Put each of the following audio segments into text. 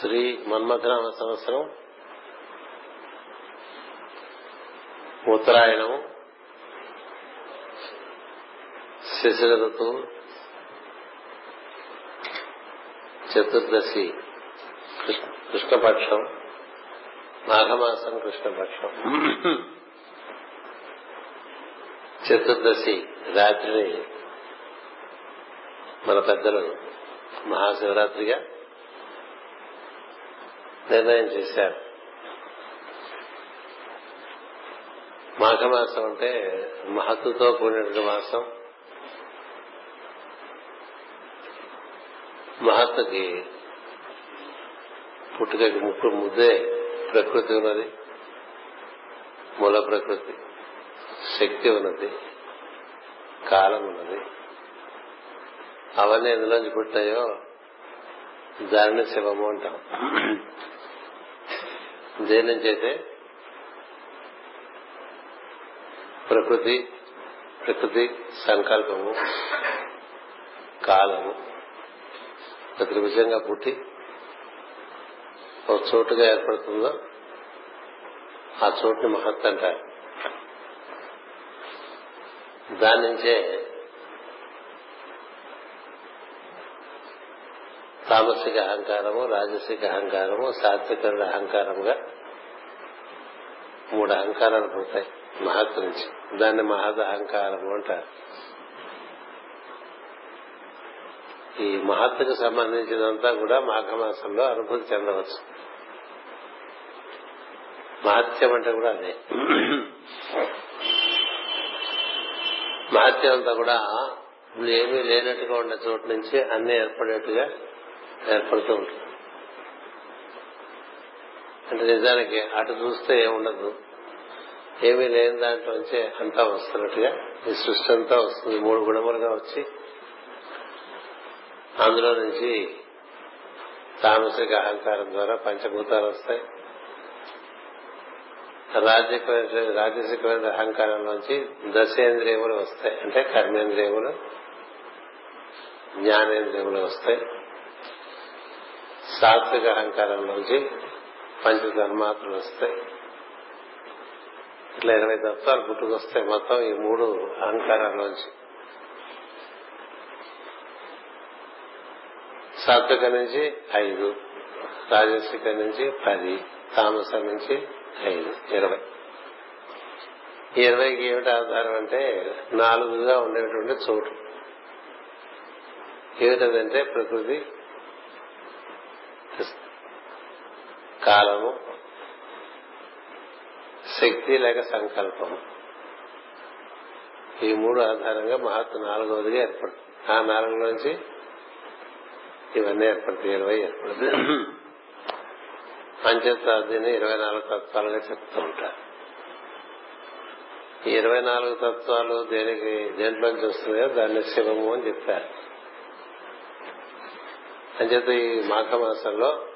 శ్రీ మన్మథనామ సంవత్సరం ఉత్తరాయణం శిశిర ఋతువు చతుర్దశి కృష్ణపక్షం మాఘమాసం కృష్ణపక్షం. చతుర్దశి రాత్రిని మన పెద్దలు మహాశివరాత్రిగా నిర్ణయం చేశారు. మాఘమాసం అంటే మహత్తుతో కూడినటువంటి మాసం. మహత్తుకి పుట్టుకకి ముక్కు ముద్దే ప్రకృతి ఉన్నది మూల ప్రకృతి శక్తి ఉన్నది కాలం ఉన్నది. అవన్నీ ఎందులోంచి పుట్టాయో? దానిని శివము అంటాం. దేని నుంచి అయితే ప్రకృతి ప్రకృతి సంకల్పము కాలము త్రిభుజంగా పుట్టి ఒక చోటుగా ఏర్పడుతుందో ఆ చోటుని మహత్ అంటారు. దాని నుంచే తామసిక అహంకారము రాజసిక అహంకారము సాత్వికుల అహంకారముగా మూడు అహంకారాలు పుడతాయి మహత్ నుంచి. దాన్ని మహద్ అహంకారము అంటారు. ఈ మహత్తుకు సంబంధించినంతా కూడా మాఘమాసంలో అనుభూతి చెందవచ్చు. మహత్యం అంటే కూడా అదే. మహత్యం అంతా కూడా ఏమీ లేనట్టుగా ఉన్న చోటు నుంచి అన్ని ఏర్పడేట్టుగా ఏర్పడుతూ ఉంటుంది. అంటే నిజానికి అటు చూస్తే ఏముండదు. ఏమీ లేని దాంట్లోంచే అంతా వస్తున్నట్టుగా ఈ సృష్టి అంతా వస్తుంది. మూడు గుణములుగా వచ్చి అందులో నుంచి తామసిక అహంకారం ద్వారా పంచభూతాలు వస్తాయి. రాజకీయ రాజసికమైన అహంకారంలోంచి దశేంద్రియములు వస్తాయి. అంటే కర్మేంద్రియములు జ్ఞానేంద్రియములు వస్తాయి. సాత్విక అహంకారంలోంచి పంచధర్మాత్రులు వస్తాయి ఇట్లా ఇరవై తత్వాలు పుట్టుకొస్తాయి మొత్తం ఈ మూడు అహంకారాల్లోంచి సాత్విక నుంచి ఐదు రాజసిక నుంచి పది తామస నుంచి ఐదు ఇరవై. ఇరవైకి ఏమిటి ఆధారం అంటే నాలుగుగా ఉండేటువంటి చోటు. ఏమిటంటే ప్రకృతి కాలము శక్తి లేక సంకల్పము. ఈ మూడు ఆధారంగా మహత్తు నాలుగవదిగా ఏర్పడుతుంది ఆ నాలుగు నుంచి ఇవన్నీ ఏర్పడతాయి ఇరవై ఏర్పడుతుంది పంచతత్వాన్ని ఇరవై నాలుగు తత్వాలుగా చెప్తూ ఉంటారు. ఈ ఇరవై నాలుగు తత్వాలు దేనికి దేంట్లోంచి వస్తున్నాయో దాన్ని శివము అని చెప్పారు. అంచేత ఈ మాఘమాసంలో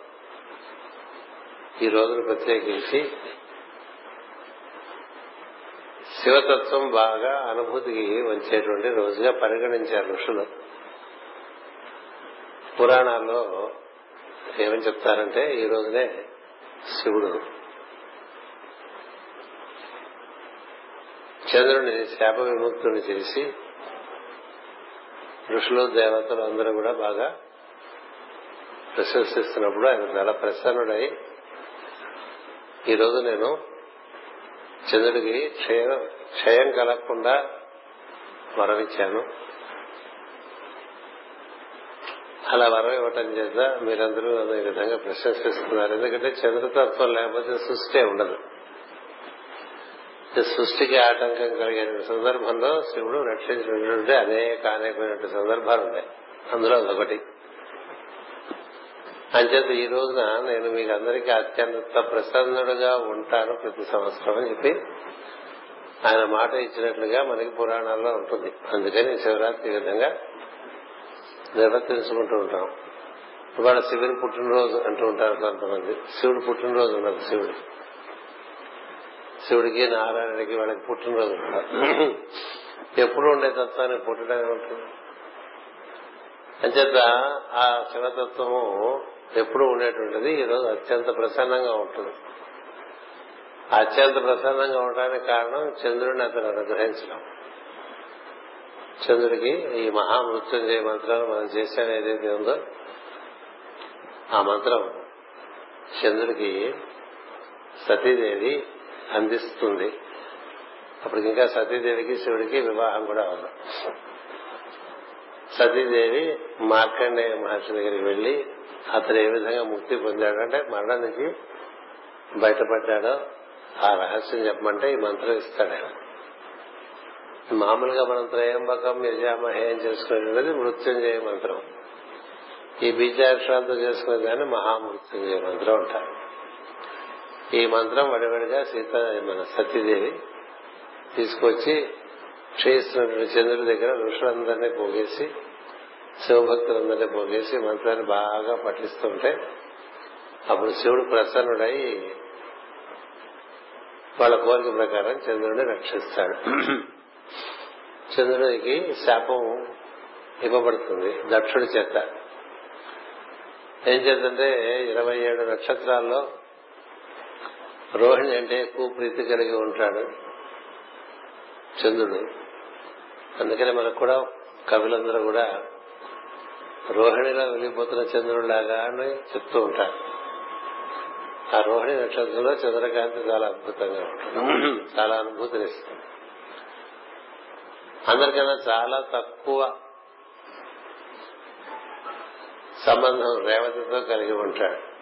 ఈ రోజును ప్రత్యేకించి శివతత్వం బాగా అనుభూతికి వచ్చేటువంటి రోజుగా పరిగణించారు ఋషులు. పురాణాల్లో ఏమని చెప్తారంటే ఈ రోజునే శివుడు చంద్రుని శాప విముక్తుని చేసి ఋషులు దేవతలు అందరూ కూడా బాగా ప్రశంసిస్తున్నప్పుడు ఆయన చాలా ప్రసన్నుడై ఈ రోజు నేను చంద్రుడికి క్షయం క్షయం కలగకుండా వరమిచ్చాను. అలా వరం ఇవ్వటం చేత మీరందరూ నన్ను ఈ విధంగా ప్రశంసిస్తున్నారు. ఎందుకంటే చంద్రతత్వం లేకపోతే సృష్టి ఉండదు. సృష్టికి ఆటంకం కలిగిన సందర్భంలో శివుడు రక్షించినటువంటి అనేక అనేకమైనటువంటి సందర్భాలు ఉన్నాయి. అందులో అదొకటి. అంచేత ఈ రోజున నేను మీకు అందరికీ అత్యంత ప్రసన్నుడుగా ఉంటాను ప్రతి సంవత్సరం అని చెప్పి ఆయన మాట ఇచ్చినట్లుగా మనకి పురాణాల్లో ఉంటుంది. అందుకని శివరాత్రి ఈ విధంగా నిర్వర్తించుకుంటూ ఉంటాం. ఇవాళ శివుని పుట్టినరోజు అంటూ ఉంటారు కొంతమంది. శివుడు పుట్టినరోజు ఉన్నది శివుడు శివుడికి నారాయణుడికి వాళ్ళకి పుట్టినరోజు ఉంటారు. ఎప్పుడు ఉండే తత్వాన్ని పుట్టడం ఉంటుంది. అంచేత ఆ శివతత్వము ఎప్పుడు ఉండేటువంటిది. ఈరోజు అత్యంత ప్రసన్నంగా ఉంటుంది. అత్యంత ప్రసన్నంగా ఉండడానికి కారణం చంద్రుడిని అతను అనుగ్రహించడం. చంద్రుడికి ఈ మహామృత్యుంజయ మంత్రాలు మనం చేసేది ఏదైతే ఉందో ఆ మంత్రం చంద్రుడికి సతీదేవి అందిస్తుంది. అప్పటికి ఇంకా సతీదేవికి శివుడికి వివాహం కూడా అవ్వదు సతీదేవి మార్కండేయ మహర్షి దగ్గరికి వెళ్ళి అతను ఏ విధంగా ముక్తి పొందాడు అంటే మరణం నుంచి బయటపడ్డాడో ఆ రహస్యం చెప్పమంటే ఈ మంత్రం ఇస్తాడు ఆయన. మామూలుగా మనం త్రయంబకం యజామహేయం చేసుకునేది మృత్యుంజయ మంత్రం. ఈ బీజాక్షరాలతో చేసుకునే దాన్ని మహామృత్యుంజయ మంత్రం అంటారు. ఈ మంత్రం వడివడిగా సీత మన సతీదేవి తీసుకొచ్చి క్షయిస్తున్నటువంటి చంద్రుడి దగ్గర ఋషులందరినీ పోగేసి శివభక్తులందరినీ పోగేసి మంత్రాన్ని బాగా పఠిస్తుంటే అప్పుడు శివుడు ప్రసన్నుడై వాళ్ళ కోరిక ప్రకారం చంద్రుడిని రక్షిస్తాడు. చంద్రుడికి శాపం ఇవ్వబడుతుంది దక్షుడి చేత. ఏం చేద్దంటే ఇరవై ఏడు నక్షత్రాల్లో రోహిణి అంటే ఎక్కువ ప్రీతి కలిగి ఉంటాడు చంద్రుడు. అందుకనే మనకు కూడా కవులందరూ కూడా రోహిణిలో వెలిగిపోతున్న చంద్రుడిలాగా అని చెప్తూ ఉంటారు ఆ రోహిణి నక్షత్రంలో చంద్రకాంతి చాలా అద్భుతంగా ఉంటుంది. చాలా అనుభూతినిస్తుంది. అందరికన్నా చాలా తక్కువ సంబంధం రేవతితో కలిగి ఉంటాడు.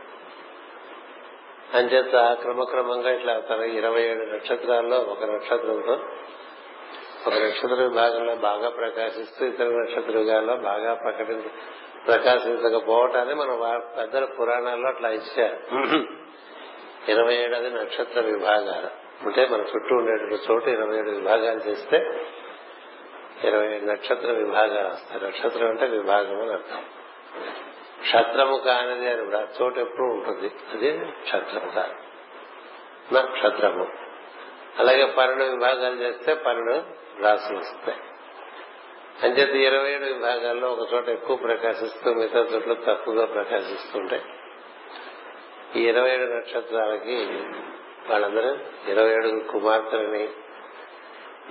అంచేత క్రమక్రమంగా ఇట్లా తన ఇరవై ఏడు నక్షత్రాల్లో ఒక నక్షత్రంతో ఒక నక్షత్ర విభాగంలో బాగా ప్రకాశిస్తూ ఇతర నక్షత్ర విభాగంలో బాగా ప్రకటించ ప్రకాశించకపోవటాన్ని మనం పెద్దల పురాణాల్లో అట్లా ఇచ్చారు. ఇరవై ఏడాది నక్షత్ర విభాగాలు. అంటే మన చుట్టూ ఉండేటువంటి చోటు ఇరవై ఏడు విభాగాలు చేస్తే ఇరవై ఏడు నక్షత్ర విభాగాలు వస్తాయి. నక్షత్రం అంటే విభాగం అని అర్థం. క్షత్రము కానిది అని చోటు ఎప్పుడు ఉంటుంది. అది క్షత్రము కాదు. నక్షత్రము. అలాగే పన్నెండు విభాగాలు చేస్తే పన్నెండు రాసులు వస్తాయి అంచేత ఇరవై ఏడు విభాగాల్లో ఒక చోట ఎక్కువ ప్రకాశిస్తూ మిగతా చోట్ల తక్కువగా ప్రకాశిస్తుంటాయి ఈ ఇరవై ఏడు నక్షత్రాలకి వాళ్ళందరూ ఇరవై ఏడు కుమార్తెలని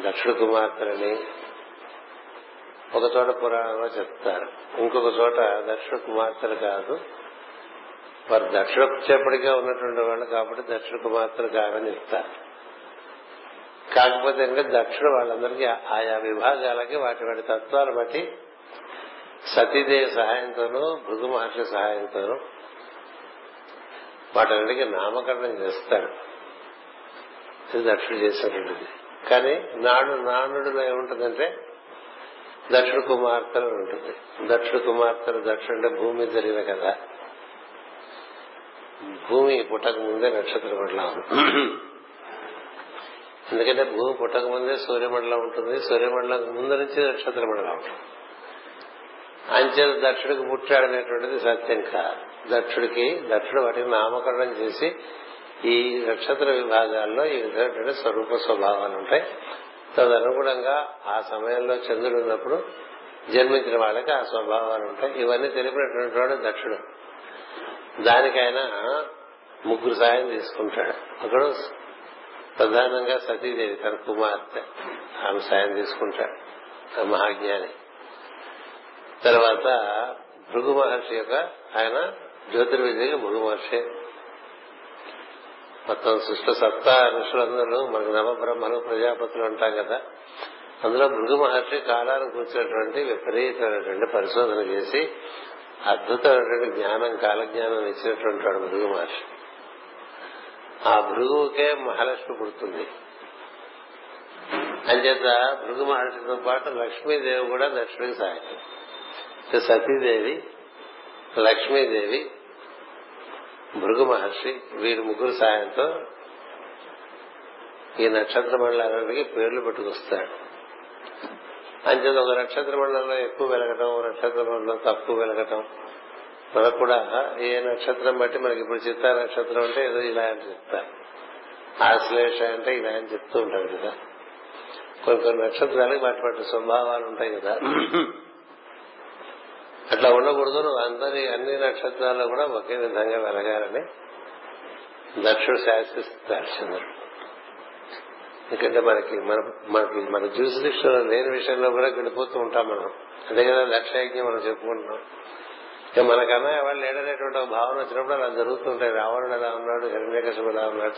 దక్షుడు కుమార్తెలని ఒక చోట పురాణంలో చెప్తారు. ఇంకొక చోట దక్షిణ కుమార్తెలు కాదు. వారు దక్షిణ చేపడిగా ఉన్నటువంటి వాళ్ళు కాబట్టి దక్షిణ కుమార్తెలు కాదని చెప్తారు. కాకపోతే ఇంకా దక్షుడు వాళ్ళందరికీ ఆయా విభాగాలకి వాటి వాటి తత్వాలు బట్టి సతీదేవి సహాయంతోనూ భృగు మహర్షి సహాయంతోనూ వాటన్నిటికీ నామకరణం చేస్తాడు ఇది దక్షుడు చేసినటువంటిది. కానీ నాడు నానుడులో ఏముంటుందంటే దక్షుడు కుమార్తెలు ఉంటుంది. దక్షుడు కుమార్తెలు దక్షుడు అంటే భూమి జరిగిన కదా. భూమి పుట్టక ముందే నక్షత్ర మండలం ఎందుకంటే భూమి పుట్టక ముందే సూర్యమండలం ఉంటుంది. సూర్యమండలం ముందు నుంచి నక్షత్ర మండలం ఉంటుంది అంచెలు దక్షుడికి పుట్టాడనేటువంటిది సత్యం కాదు. దక్షుడికి దక్షుడు వాటికి నామకరణం చేసి ఈ నక్షత్ర విభాగాల్లో ఈ విధమైనటువంటి స్వరూప స్వభావాలు ఉంటాయి. తదనుగుణంగా ఆ సమయంలో చంద్రుడు ఉన్నప్పుడు జన్మించిన వాళ్ళకి ఆ స్వభావాలు ఉంటాయి. ఇవన్నీ తెలిపినటువంటి వాడు దక్షుడు. దానికైనా ముగ్గురు సాయం తీసుకుంటాడు. ఒకడు ప్రధానంగా సతీదేవి తన కుమార్తె. ఆమె సాయం తీసుకుంటాడు మహాజ్ఞాని. తర్వాత భృగు మహర్షి యొక్క ఆయన జ్యోతిర్విద్యకి భృగు మహర్షి. మొత్తం సృష్టి సత్తా ఋషులందరూ మనకు నవబ్రహ్మలు ప్రజాపతులు ఉంటాం కదా. అందులో భృగు మహర్షి కాలాన్ని కూర్చున్నటువంటి విపరీతమైనటువంటి పరిశోధన చేసి అద్భుతమైనటువంటి జ్ఞానం కాలజ్ఞానం ఇచ్చినటువంటి వాడు భృగు మహర్షి. ఆ భృగువుకే మహాలక్ష్మి పుడుతుంది. అంచేత భృగు మహర్షితో పాటు లక్ష్మీదేవి కూడా దక్షిణకి సహాయం సతీదేవి లక్ష్మీదేవి భృగు మహర్షి వీరి ముగ్గురు సాయంతో ఈ నక్షత్ర మండలానికి పేర్లు పెట్టుకొస్తాడు. అంచేత ఒక నక్షత్ర మండలంలో ఎక్కువ వెలగటం ఒక నక్షత్ర మండలం తక్కువ వెలగటం మనకు కూడా ఏ నక్షత్రం బట్టి మనకి ఇప్పుడు చిత్తా నక్షత్రం అంటే ఏదో ఇలా అని చెప్తారు ఆశ్లేష అంటే ఇలా అని చెప్తూ ఉంటారు కదా. కొన్ని కొన్ని నక్షత్రాలకు వాటి వాటి స్వభావాలు ఉంటాయి కదా. అట్లా ఉండకూడదు. నువ్వు అందరి అన్ని నక్షత్రాల్లో కూడా ఒకే విధంగా వెలగాలని దక్షుడు శాసిస్తాడు చంద్రుడు. ఎందుకంటే మనకి మన మనకి మన జ్యూరిడిక్షన్లో లేని విషయంలో కూడా గడిపోతూ ఉంటాం మనం. అంతే కదా లక్ష్యజ్ఞం మనం చెప్పుకుంటున్నాం. ఇక మనకన్నా ఎవరు లేడనేటువంటి ఒక భావన వచ్చినప్పుడు అలా జరుగుతుంటాయి. రావణుడు ఎలా ఉన్నాడు హిరణ్యకశుడు ఎలా ఉన్నాడు?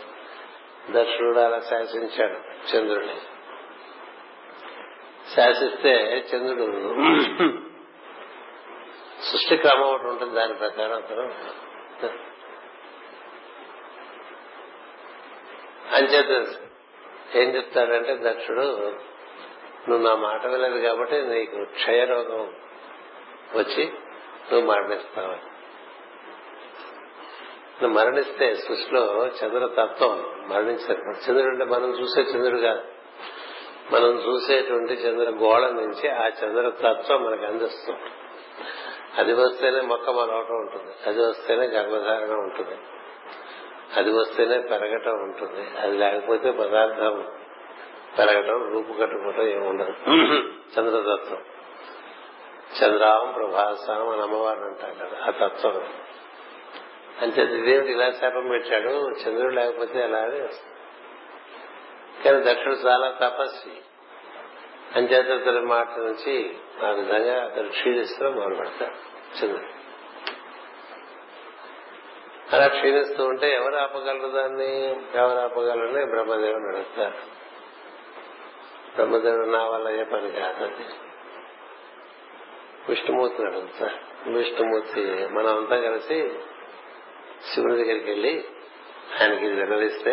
దక్షుడు అలా శాసించాడు చంద్రుడిని శాసిస్తే చంద్రుడు సృష్టి క్రమం ఒకటి ఉంటుంది దాని ప్రకారం అతను. అంచేత ఏం చెప్తాడంటే దక్షుడు నువ్వు నా మాట వినలేదు కాబట్టి నీకు క్షయరోగం వచ్చి నువ్వు మరణిస్తావు నువ్వు మరణిస్తే సృష్టిలో చంద్ర తత్వం మరణించారు చంద్రుడు అంటే మనం చూసే చంద్రుడు కాదు. మనం చూసేటువంటి చంద్ర గోళ నుంచి ఆ చంద్ర తత్వం మనకు అందిస్తుంది. అది వస్తేనే మొక్క మొలవటం ఉంటుంది. అది వస్తేనే గర్భధారణ ఉంటుంది. అది వస్తేనే పెరగటం ఉంటుంది. అది లేకపోతే పదార్థం పెరగటం రూపు కట్టుకోవటం ఏముండదు చంద్రతత్వం చంద్రావం ప్రభాసం అని అమ్మవారు అంటారు కదా ఆ తత్వం. అంతే దేవుడు ఇలా శాపం పెట్టాడు చంద్రుడు లేకపోతే అలాగే కానీ దక్షుడు చాలా తపస్వి. అంచేత అతని మాట నుంచి ఆ విధంగా అతను క్షీణిస్తూ మొదలు పెడతాడు చంద్రుడు. అలా క్షీణిస్తూ ఉంటే ఎవరు ఆపగలరు దాన్ని? ఎవరు ఆపగలరని బ్రహ్మదేవుని అడుగుతారు బ్రహ్మదేవుడు నా వల్ల ఏ పని కాదు. విష్ణుమూర్తిని అడుగుతా విష్ణుమూర్తి మనం అంతా కలిసి శివుని దగ్గరికి వెళ్ళి ఆయనకి ఇది విరలిస్తే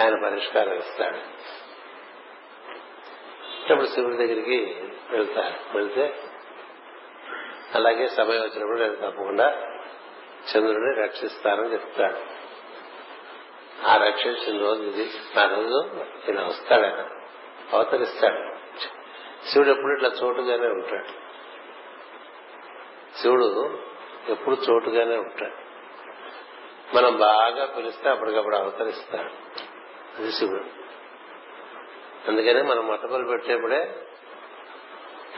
ఆయన పరిష్కారం ఇస్తాడు. అప్పుడు శివుడి దగ్గరికి వెళ్తారు. వెళ్తే అలాగే సమయం వచ్చినప్పుడు నేను తప్పకుండా చంద్రుడిని రక్షిస్తానని చెప్తాడు. ఆ రక్షించిన రోజు ఇది ఆ రోజు ఇలా వస్తాడు ఆయన. అవతరిస్తాడు. శివుడు ఎప్పుడు ఇట్లా చోటుగానే ఉంటాడు. శివుడు ఎప్పుడు చోటుగానే ఉంటాడు మనం బాగా పిలిస్తే అప్పటికప్పుడు అవతరిస్తాడు అది శివుడు అందుకనే మనం మొట్టమొదలు పెట్టేప్పుడే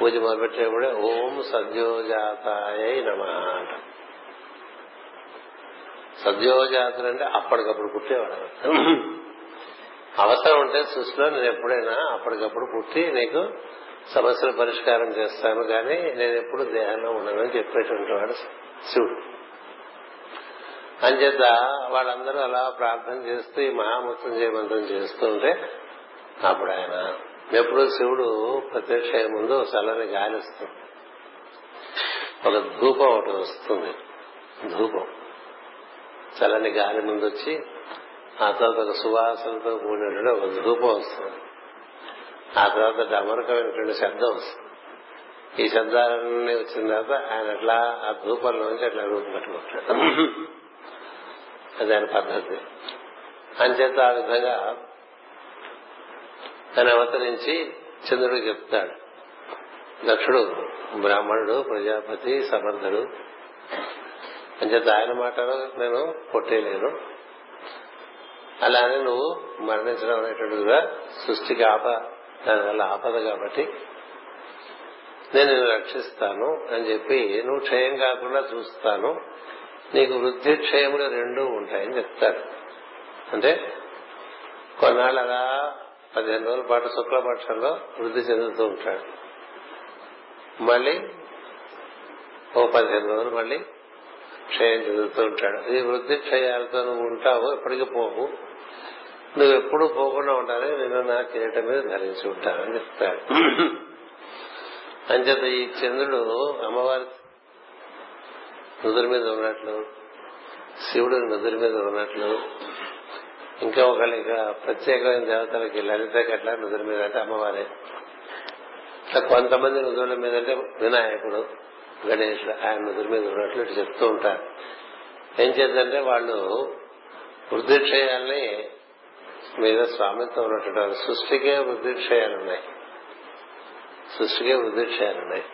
పూజ మొదలుపెట్టేప్పుడే ఓం సద్యోజాతాయ నమ అంట. సద్యోజాతులు అంటే అప్పటికప్పుడు పుట్టేవాడు అవసరం ఉంటే సృష్టిలో నేను ఎప్పుడైనా అప్పటికప్పుడు పుట్టి నీకు సమస్యల పరిష్కారం చేస్తాను కానీ నేను ఎప్పుడు దేహంలో ఉండనని చెప్పేటువంటి వాడు శివుడు. అంచేత వాళ్ళందరూ అలా ప్రార్థన చేస్తూ ఈ మహామృత్యుంజయ మంత్రం చేస్తుంటే అప్పుడు ఆయన ఎప్పుడు శివుడు ప్రత్యక్ష ముందు చల్లని గాలి వస్తుంది. ఒక ధూపం ఒకటి వస్తుంది. ధూపం. చల్లని గాలి ముందు వచ్చి ఆ తర్వాత ఒక సువాసనతో కూడినటువంటి ఒక ధూపం వస్తుంది. ఆ తర్వాత డమరకమైనటువంటి శబ్దం వస్తుంది. ఈ శబ్దాలన్నీ వచ్చిన తర్వాత ఆయన అట్లా ఆ ధూపంలోంచి అట్లా రూపు కట్టుకుంటాడు. అది ఆయన పద్ధతి. అంచేత ఆ విధంగా తను అవతరించి చంద్రుడు చెప్తాడు. దక్షుడు బ్రాహ్మణుడు ప్రజాపతి సమర్థుడు. అంచేత ఆయన మాటలో నేను కొట్టేయలేను. అలానే నువ్వు మరణించడం అనేటువంటిదిగా సృష్టికి ఆప దానివల్ల ఆపద కాబట్టి నేను రక్షిస్తాను అని చెప్పి నువ్వు క్షయం కాకుండా చూస్తాను. నీకు వృద్ధి క్షయములు రెండూ ఉంటాయని చెప్తాడు అంటే కొన్నాళ్ళు అలా పదిహేను రోజుల పాటు శుక్లపక్షంలో వృద్ధి చెందుతూ ఉంటాడు. మళ్ళీ ఓ పదిహేను రోజులు మళ్ళీ క్షయం చెందుతూ ఉంటాడు. ఈ వృద్ధి క్షయాలతో నువ్వు ఉంటావు ఎప్పటికీ పోవు. నువ్వు ఎప్పుడు పోకుండా ఉండాలి నేను నా కిరీటం మీద ధరించి ఉంటానని చెప్తాడు. అంచేత ఈ చంద్రుడు అమ్మవారి నుదురు మీద ఉన్నట్లు శివుడు నుదురు మీద ఉన్నట్లు ఇంకా ఒకళ్ళు ఇంకా ప్రత్యేకమైన దేవతలకి లలితకి అట్లా నుదురు మీద అంటే అమ్మవారే. కొంతమంది నుదురుల మీద అంటే వినాయకుడు గణేశుడు ఆయన నుదురు మీద ఉన్నట్లు చెప్తూ ఉంటారు. ఏం చేద్దంటే వాళ్ళు వృద్ధిక్షయాల్ని మీద స్వామిత్వం ఉన్నటువంటి సృష్టికే వృద్ధిక్షయాలున్నాయి. సృష్టికే వృద్ధిక్షయాలున్నాయి.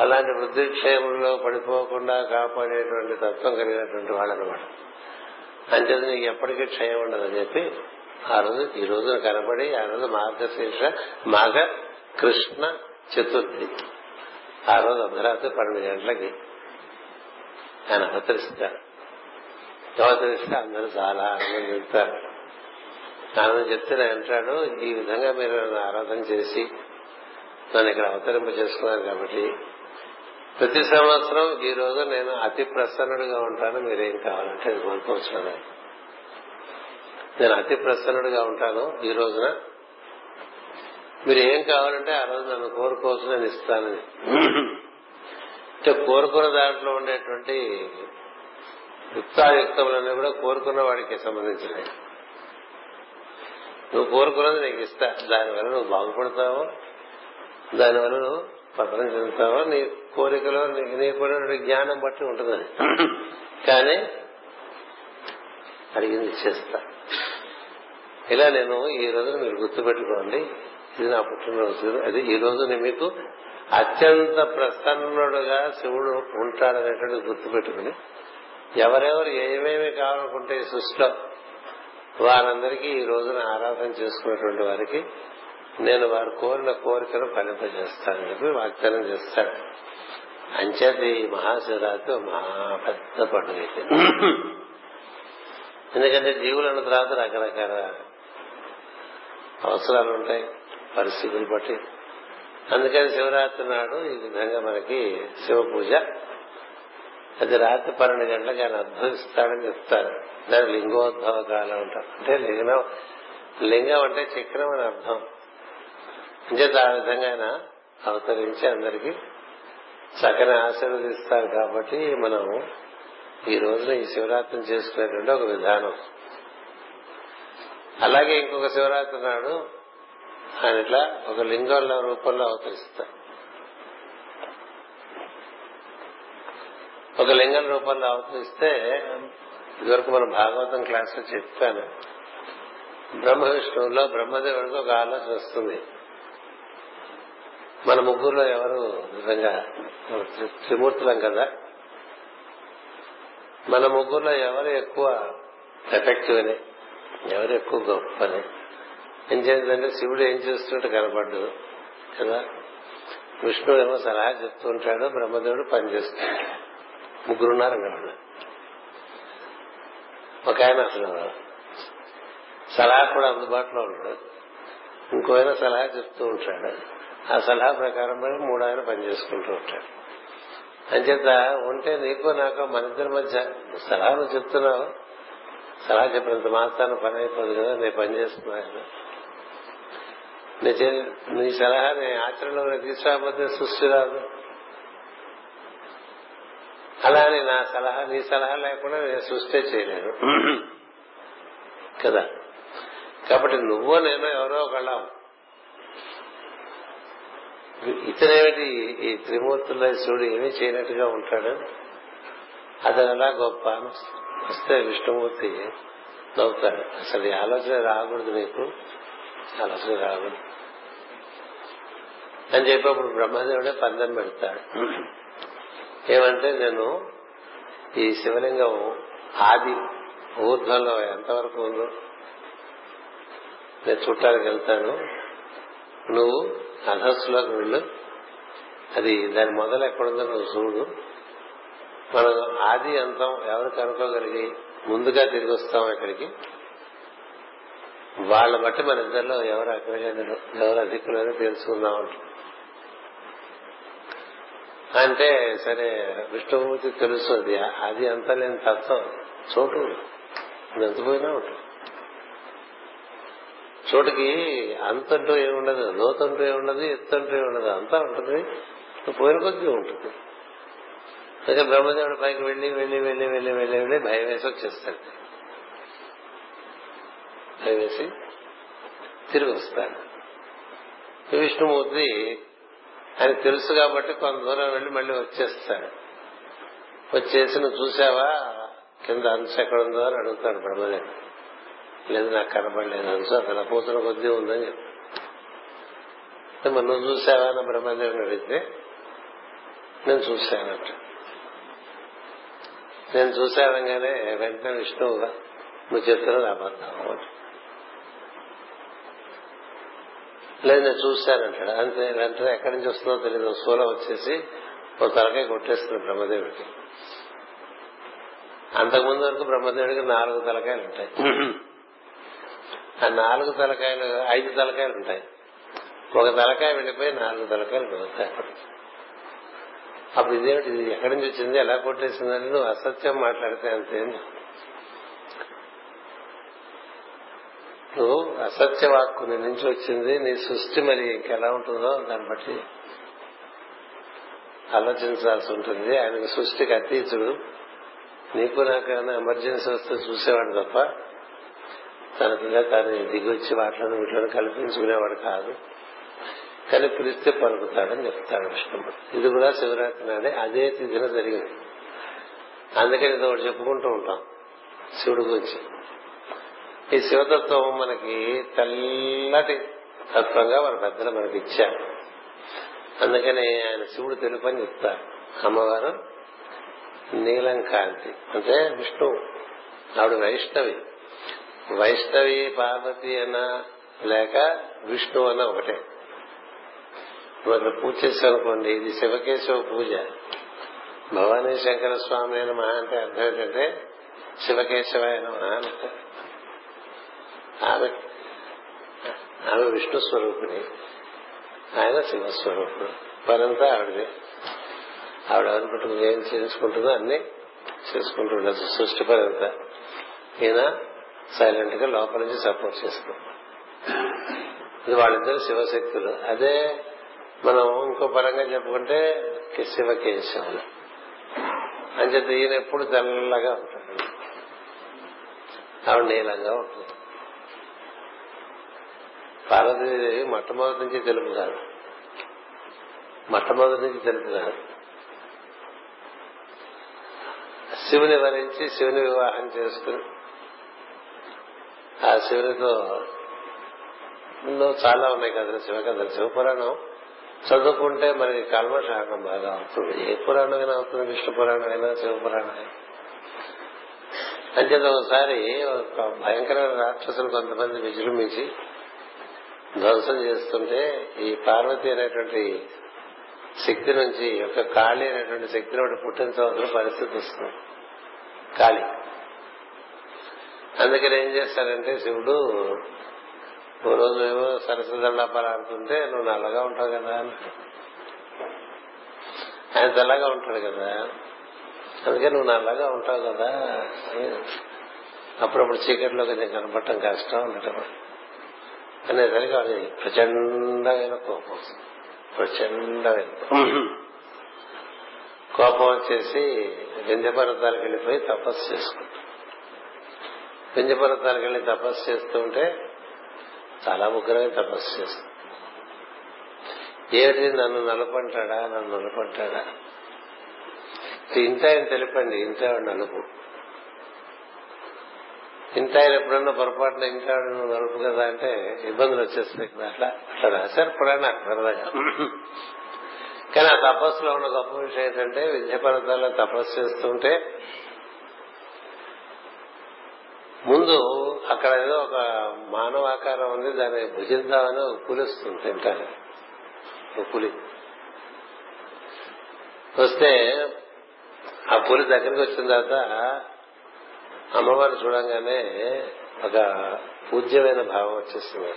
అలాంటి వృద్ధిక్షేమంలో పడిపోకుండా కాపాడేటువంటి తత్వం కలిగినటువంటి వాళ్ళు అంచేది నీకు ఎప్పటికీ క్షయం ఉండదని చెప్పి ఆ రోజు ఈ రోజున కనబడి ఆ రోజు మార్గశీర్ష మాఘ కృష్ణ చతుర్థి. ఆ రోజు అర్ధరాత్రి పన్నెండు గంటలకి ఆయన అవతరిస్తారు. అవతరిస్తే అందరూ చాలా ఆనందం చెప్తారు ఆనందం చెప్తే నేను అంటాడు ఈ విధంగా మీరు నన్ను ఆరాధన చేసి నన్ను ఇక్కడ అవతరింప చేసుకున్నారు కాబట్టి ప్రతి సంవత్సరం ఈ రోజు నేను అతి ప్రసన్నుడిగా ఉంటాను మీరేం కావాలంటే అది కోరుకోవచ్చు నేను అతి ప్రసన్నుడిగా ఉంటాను ఈ రోజున. మీరు ఏం కావాలంటే ఆ రోజు నన్ను కోరుకోవచ్చు నేను ఇస్తానని. అంటే కోరుకున్న దాంట్లో ఉండేటువంటి యుక్తాయుక్తములన్నీ కూడా కోరుకున్న వాడికి సంబంధించినవి. నువ్వు కోరుకున్నది నీకు ఇస్తా. దానివల్ల నువ్వు బాగుపడతావు దానివల్ల నువ్వు పతనం చెందుతావో నీ కోరికలో నీకున్నటువంటి జ్ఞానం బట్టి ఉంటుందని కానీ అడిగింది చేస్తా. ఇలా నేను ఈ రోజున మీరు గుర్తుపెట్టుకోండి. ఇది నా పుట్టినరోజు. అది ఈ రోజు మీకు అత్యంత ప్రసన్నుడుగా శివుడు ఉంటాడనేటువంటి గుర్తుపెట్టుకుని ఎవరెవరు ఏమేమి కావాలనుకుంటే ఈ సృష్టిలో వారందరికీ ఈ రోజున ఆరాధన చేసుకున్నటువంటి వారికి నేను వారు కోరిన కోరికను ఫలింపజేస్తానని చెప్పి వాగ్దానం చేస్తాడు. అంచేది మహాశివరాత్రి మహా పెద్ద పండుగ ఎందుకంటే జీవులను తర్వాత రకరకాల అవసరాలు ఉంటాయి పరిస్థితులు బట్టి. అందుకని శివరాత్రి నాడు ఈ విధంగా మనకి శివ పూజ అది రాత్రి పన్నెండు గంటలకు ఆయన అద్భుతిస్తాడని చెప్తారు. దాని లింగోద్భవ కాలం అంటారు. అంటే లింగం లింగం అంటే చక్రం అని అర్థం. అంచేత ఆ విధంగా ఆయన అవతరించి అందరికి చక్కని ఆశీర్వదిస్తారు కాబట్టి మనం ఈ రోజున ఈ శివరాత్రిని చేసుకునేటువంటి ఒక విధానం. అలాగే ఇంకొక శివరాత్రి నాడు ఆయన ఇట్లా ఒక లింగంలో రూపంలో అవతరిస్తారు. ఒక లింగం రూపంలో అవతరిస్తే ఇదివరకు మనం భాగవతం క్లాస్లో చెప్పాను బ్రహ్మ విష్ణువులో బ్రహ్మదేవుడికి ఒక ఆలోచన వస్తుంది. మన ముగ్గురులో ఎవరు నిజంగా త్రిమూర్తులం కదా? మన ముగ్గురులో ఎవరు ఎక్కువ ఎఫెక్టివ్ అని ఎవరు ఎక్కువ గొప్ప అని ఏం చేద్దంటే శివుడు ఏం చేస్తుంటే కనపడ్డు కదా? విష్ణువు ఏమో సలహా చెప్తూ ఉంటాడు బ్రహ్మదేవుడు పనిచేస్తుంటాడు. ముగ్గురున్నారు వాళ్ళు ఒక ఆయన అసలు సలహా కూడా అందుబాటులో ఉంటాడు ఇంకో ఆయన సలహా చెప్తూ ఉంటాడు. ఆ సలహా ప్రకారం మూడు ఆయన పనిచేసుకుంటూ ఉంటాడు. అంచేత ఉంటే నీకు నాకు మన ఇద్దరి మధ్య సలహా చెప్తున్నావు. సలహా చెప్పినంత మాత్రాన పని అయిపోదు కదా నేను పని చేస్తున్నా నీ సలహా నేను ఆచరణలో తీసుకురాకపోతే సృష్టి రాదు అలా అని నా సలహా నీ సలహా లేకుండా నేను సృష్టి చేయలేను. కదా? కాబట్టి నువ్వు నేను ఎవరో ఒకళ్ళం. ఇతనేమిటి? ఈ త్రిమూర్తుల శివుడు ఏమీ చేయనట్టుగా ఉంటాడు? అతను ఎలా గొప్ప? వస్తే విష్ణుమూర్తి నవ్వుతాడు. అసలు ఈ ఆలోచన రాకూడదు నీకు? ఆలోచన రాకూడదు. అని చెప్పి అప్పుడు బ్రహ్మదేవుడే పందెం పెడతాడు. ఏమంటే నేను ఈ శివలింగం ఆది ఊర్ధ్వంలో ఎంతవరకు ఉందో నేను చూడటానికి వెళ్తాను. నువ్వు అధస్సులోకి వెళ్ళు. అది దాని మొదలు ఎక్కడుందో నువ్వు చూడు. మనం ఆది అంతం ఎవరు కనుక్కోగలిగి ముందుగా తిరిగి వస్తాం ఇక్కడికి. వాళ్ళ బట్టి మన ఇద్దరిలో ఎవరు అగ్రగణ్యులు ఎవరు అధికులు తెలుసుకుందాం అంట అంటే సరే విష్ణుమూర్తి తెలుస్తుంది. అది అంత లేని తత్వం. చోటు ఎంత పోయినా ఉంటుంది చోటుకి అంతంటూ ఏముండదు. లోతంటూ ఏముండదు. ఎత్తంటూ ఏముండదు. అంతా ఉంటుంది. పోయిన కొద్దీ ఉంటుంది. అయితే బ్రహ్మదేవుడి పైకి వెళ్ళి వెళ్ళి వెళ్ళి వెళ్ళి వెళ్ళి వెళ్ళి భయం వేసి వచ్చేస్తాడు. భయం వేసి తిరిగి వస్తాడు. విష్ణుమూర్తి అని తెలుసు కాబట్టి కొంత దూరం వెళ్ళి మళ్ళీ వచ్చేస్తాడు. వచ్చేసి నువ్వు చూసావా? కింద అంశం ఎక్కడ ఉందో అని అడుగుతాడు బ్రహ్మదేవుడు. లేదు నాకు కనపడలేదు అంశు అతను పోతున్న కొద్దీ ఉందని చెప్పి మరి నువ్వు చూసావా అని బ్రహ్మదేవుని అడిగితే నేను చూశానంట నేను చూశానంగానే వెంటనే విష్ణువుగా నువ్వు చెప్తున్నది అబద్ధం లేదు నేను చూశానంటాడు. అంతే వెంటనే ఎక్కడి నుంచి వస్తుందో తెలియదు శూలం వచ్చేసి ఓ తలకాయ కొట్టేస్తుంది బ్రహ్మదేవుడికి. అంతకుముందు వరకు బ్రహ్మదేవుడికి నాలుగు తలకాయలు ఉంటాయి. ఆ నాలుగు తలకాయలు ఐదు తలకాయలు ఉంటాయి. ఒక తలకాయ వెళ్ళిపోయి నాలుగు తలకాయలు పెరుగుతాయి అప్పుడు ఇదేమిటి? ఇది ఎక్కడి నుంచి వచ్చింది? ఎలా కొట్టేసిందని నువ్వు అసత్యం మాట్లాడితే అంతే నువ్వు అసత్య వాక్కు నీ నుంచి వచ్చింది. నీ సృష్టి మరి ఇంకెలా ఉంటుందో దాన్ని బట్టి ఆలోచించాల్సి ఉంటుంది. ఆయనకు సృష్టికి అతీతుడు. నీకు నాకైనా ఎమర్జెన్సీ వస్తే చూసేవాడు తప్ప తనకుగా తాను దిగొచ్చి వచ్చి వాటిలో వీటిలో కల్పించుకునేవాడు కాదు. కానీ పిలిస్తే పలుకుతాడని చెప్తాడు విష్ణుమూర్తి ఇది కూడా శివరాత్రి నాడే అదే తిథిన జరిగింది. అందుకని ఇది ఒకటి చెప్పుకుంటూ ఉంటాం శివుడి గురించి. ఈ శివతత్వం మనకి తెల్లటి తత్వంగా మన పెద్దలు మనకి ఇచ్చారు. అందుకని ఆయన శివుడు తెలుపు అని చెప్తారు. అమ్మవారు నీలం కాంతి అంటే విష్ణు ఆవిడ వైష్ణవి. వైష్ణవి పార్వతి అన్న లేక విష్ణు అన్న ఒకటే. వాళ్ళు పూజ చేశారనుకోండి ఇది శివకేశవ పూజ. భవానీ శంకర స్వామి అయిన మహా అంటే అర్థం ఏంటంటే శివకేశవాయన మహా అంటే ఆమె ఆమె విష్ణు స్వరూపిణి. ఆయన శివస్వరూపుడు పనంతా ఆవిడది. ఆవిడ అనుకుంటుంది ఏం చేసుకుంటుందో అన్ని చేసుకుంటుండదు సృష్టి పనంతా ఈయన సైలెంట్గా లోపల నుంచి సపోర్ట్ చేస్తుంది. ఇది వాళ్ళిద్దరు శివశక్తులు. అదే మనం ఇంకో పరంగా చెప్పుకుంటే శివ శివకేశవులు. అంచేత ఈయన ఎప్పుడు తెల్లగా ఉంటాడు. ఆవిడ నీలంగా ఉంటుంది. పార్వతీదేవి మొట్టమొదటి నుంచి తెలుపు కాదు మొట్టమొదటి నుంచి తెలుపు కాదు శివుని వరించి శివుని వివాహం చేసుకుని ఆ శివునితో చాలా ఉన్నాయి కదా శివ కథలు శివపురాణం చదువుకుంటే మనకి కల్మషాకం బాగా అవుతుంది. ఏ పురాణం అయినా అవుతుంది? విష్ణు పురాణం అయినా శివపురాణం అయినా అంచేత ఒకసారి ఒక భయంకరమైన రాక్షసులు కొంతమంది విజృంభించి ధ్వంసం చేస్తుంటే ఈ పార్వతి అనేటువంటి శక్తి నుంచి ఒక కాళి అనేటువంటి శక్తిని ఒకటి పుట్టించవలసిన పరిస్థితి వస్తుంది. కాళి. అందుకని ఏం చేస్తారంటే శివుడు ఓ రోజు ఏమో సరస్వదండాపాలు ఆడుతుంటే నువ్వు నల్లగా ఉంటావు కదా ఆయన తెల్లగా ఉంటాడు కదా. అందుకే నువ్వు నల్లగా ఉంటావు కదా అప్పుడప్పుడు చీకట్లో కొంచెం కనపడటం కష్టం ఉండటం. అనేసరికి అది ప్రచండమైన కోపం ప్రచండమైన కోపం. వచ్చేసి వింధ్య పర్వతాలకు వెళ్ళిపోయి తపస్సు చేసుకుంటాం. వింధ్య పర్వతాలకు వెళ్ళి తపస్సు చేస్తూ ఉంటే చాలా ఉగ్రమైన తపస్సు చేస్తాం. ఏమిటి నన్ను నలుపంటాడా? నన్ను నలుపంటాడా? ఇంత ఆయన తెలిపండి ఇంత నలుపు. ఇంత ఆయన ఎప్పుడన్నా పొరపాటున ఇంత నలుపు కదా అంటే ఇబ్బందులు వచ్చేస్తాయి కదా అట్లా అట్లా రాశారు పురాణ సరదాగా. కానీ ఆ తపస్సులో ఉన్న గొప్ప విషయం ఏంటంటే విద్య పర్వతాల్లో తపస్సు చేస్తుంటే ముందు అక్కడ ఏదో ఒక మానవ ఆకారం ఉంది దాన్ని భుజిద్దామని ఒక పులి వస్తుంది తింటాను ఒక పులి. వస్తే ఆ పులి దగ్గరికి వచ్చిన తర్వాత అమ్మవారు చూడంగానే ఒక పూజ్యమైన భావం వచ్చేస్తుంది.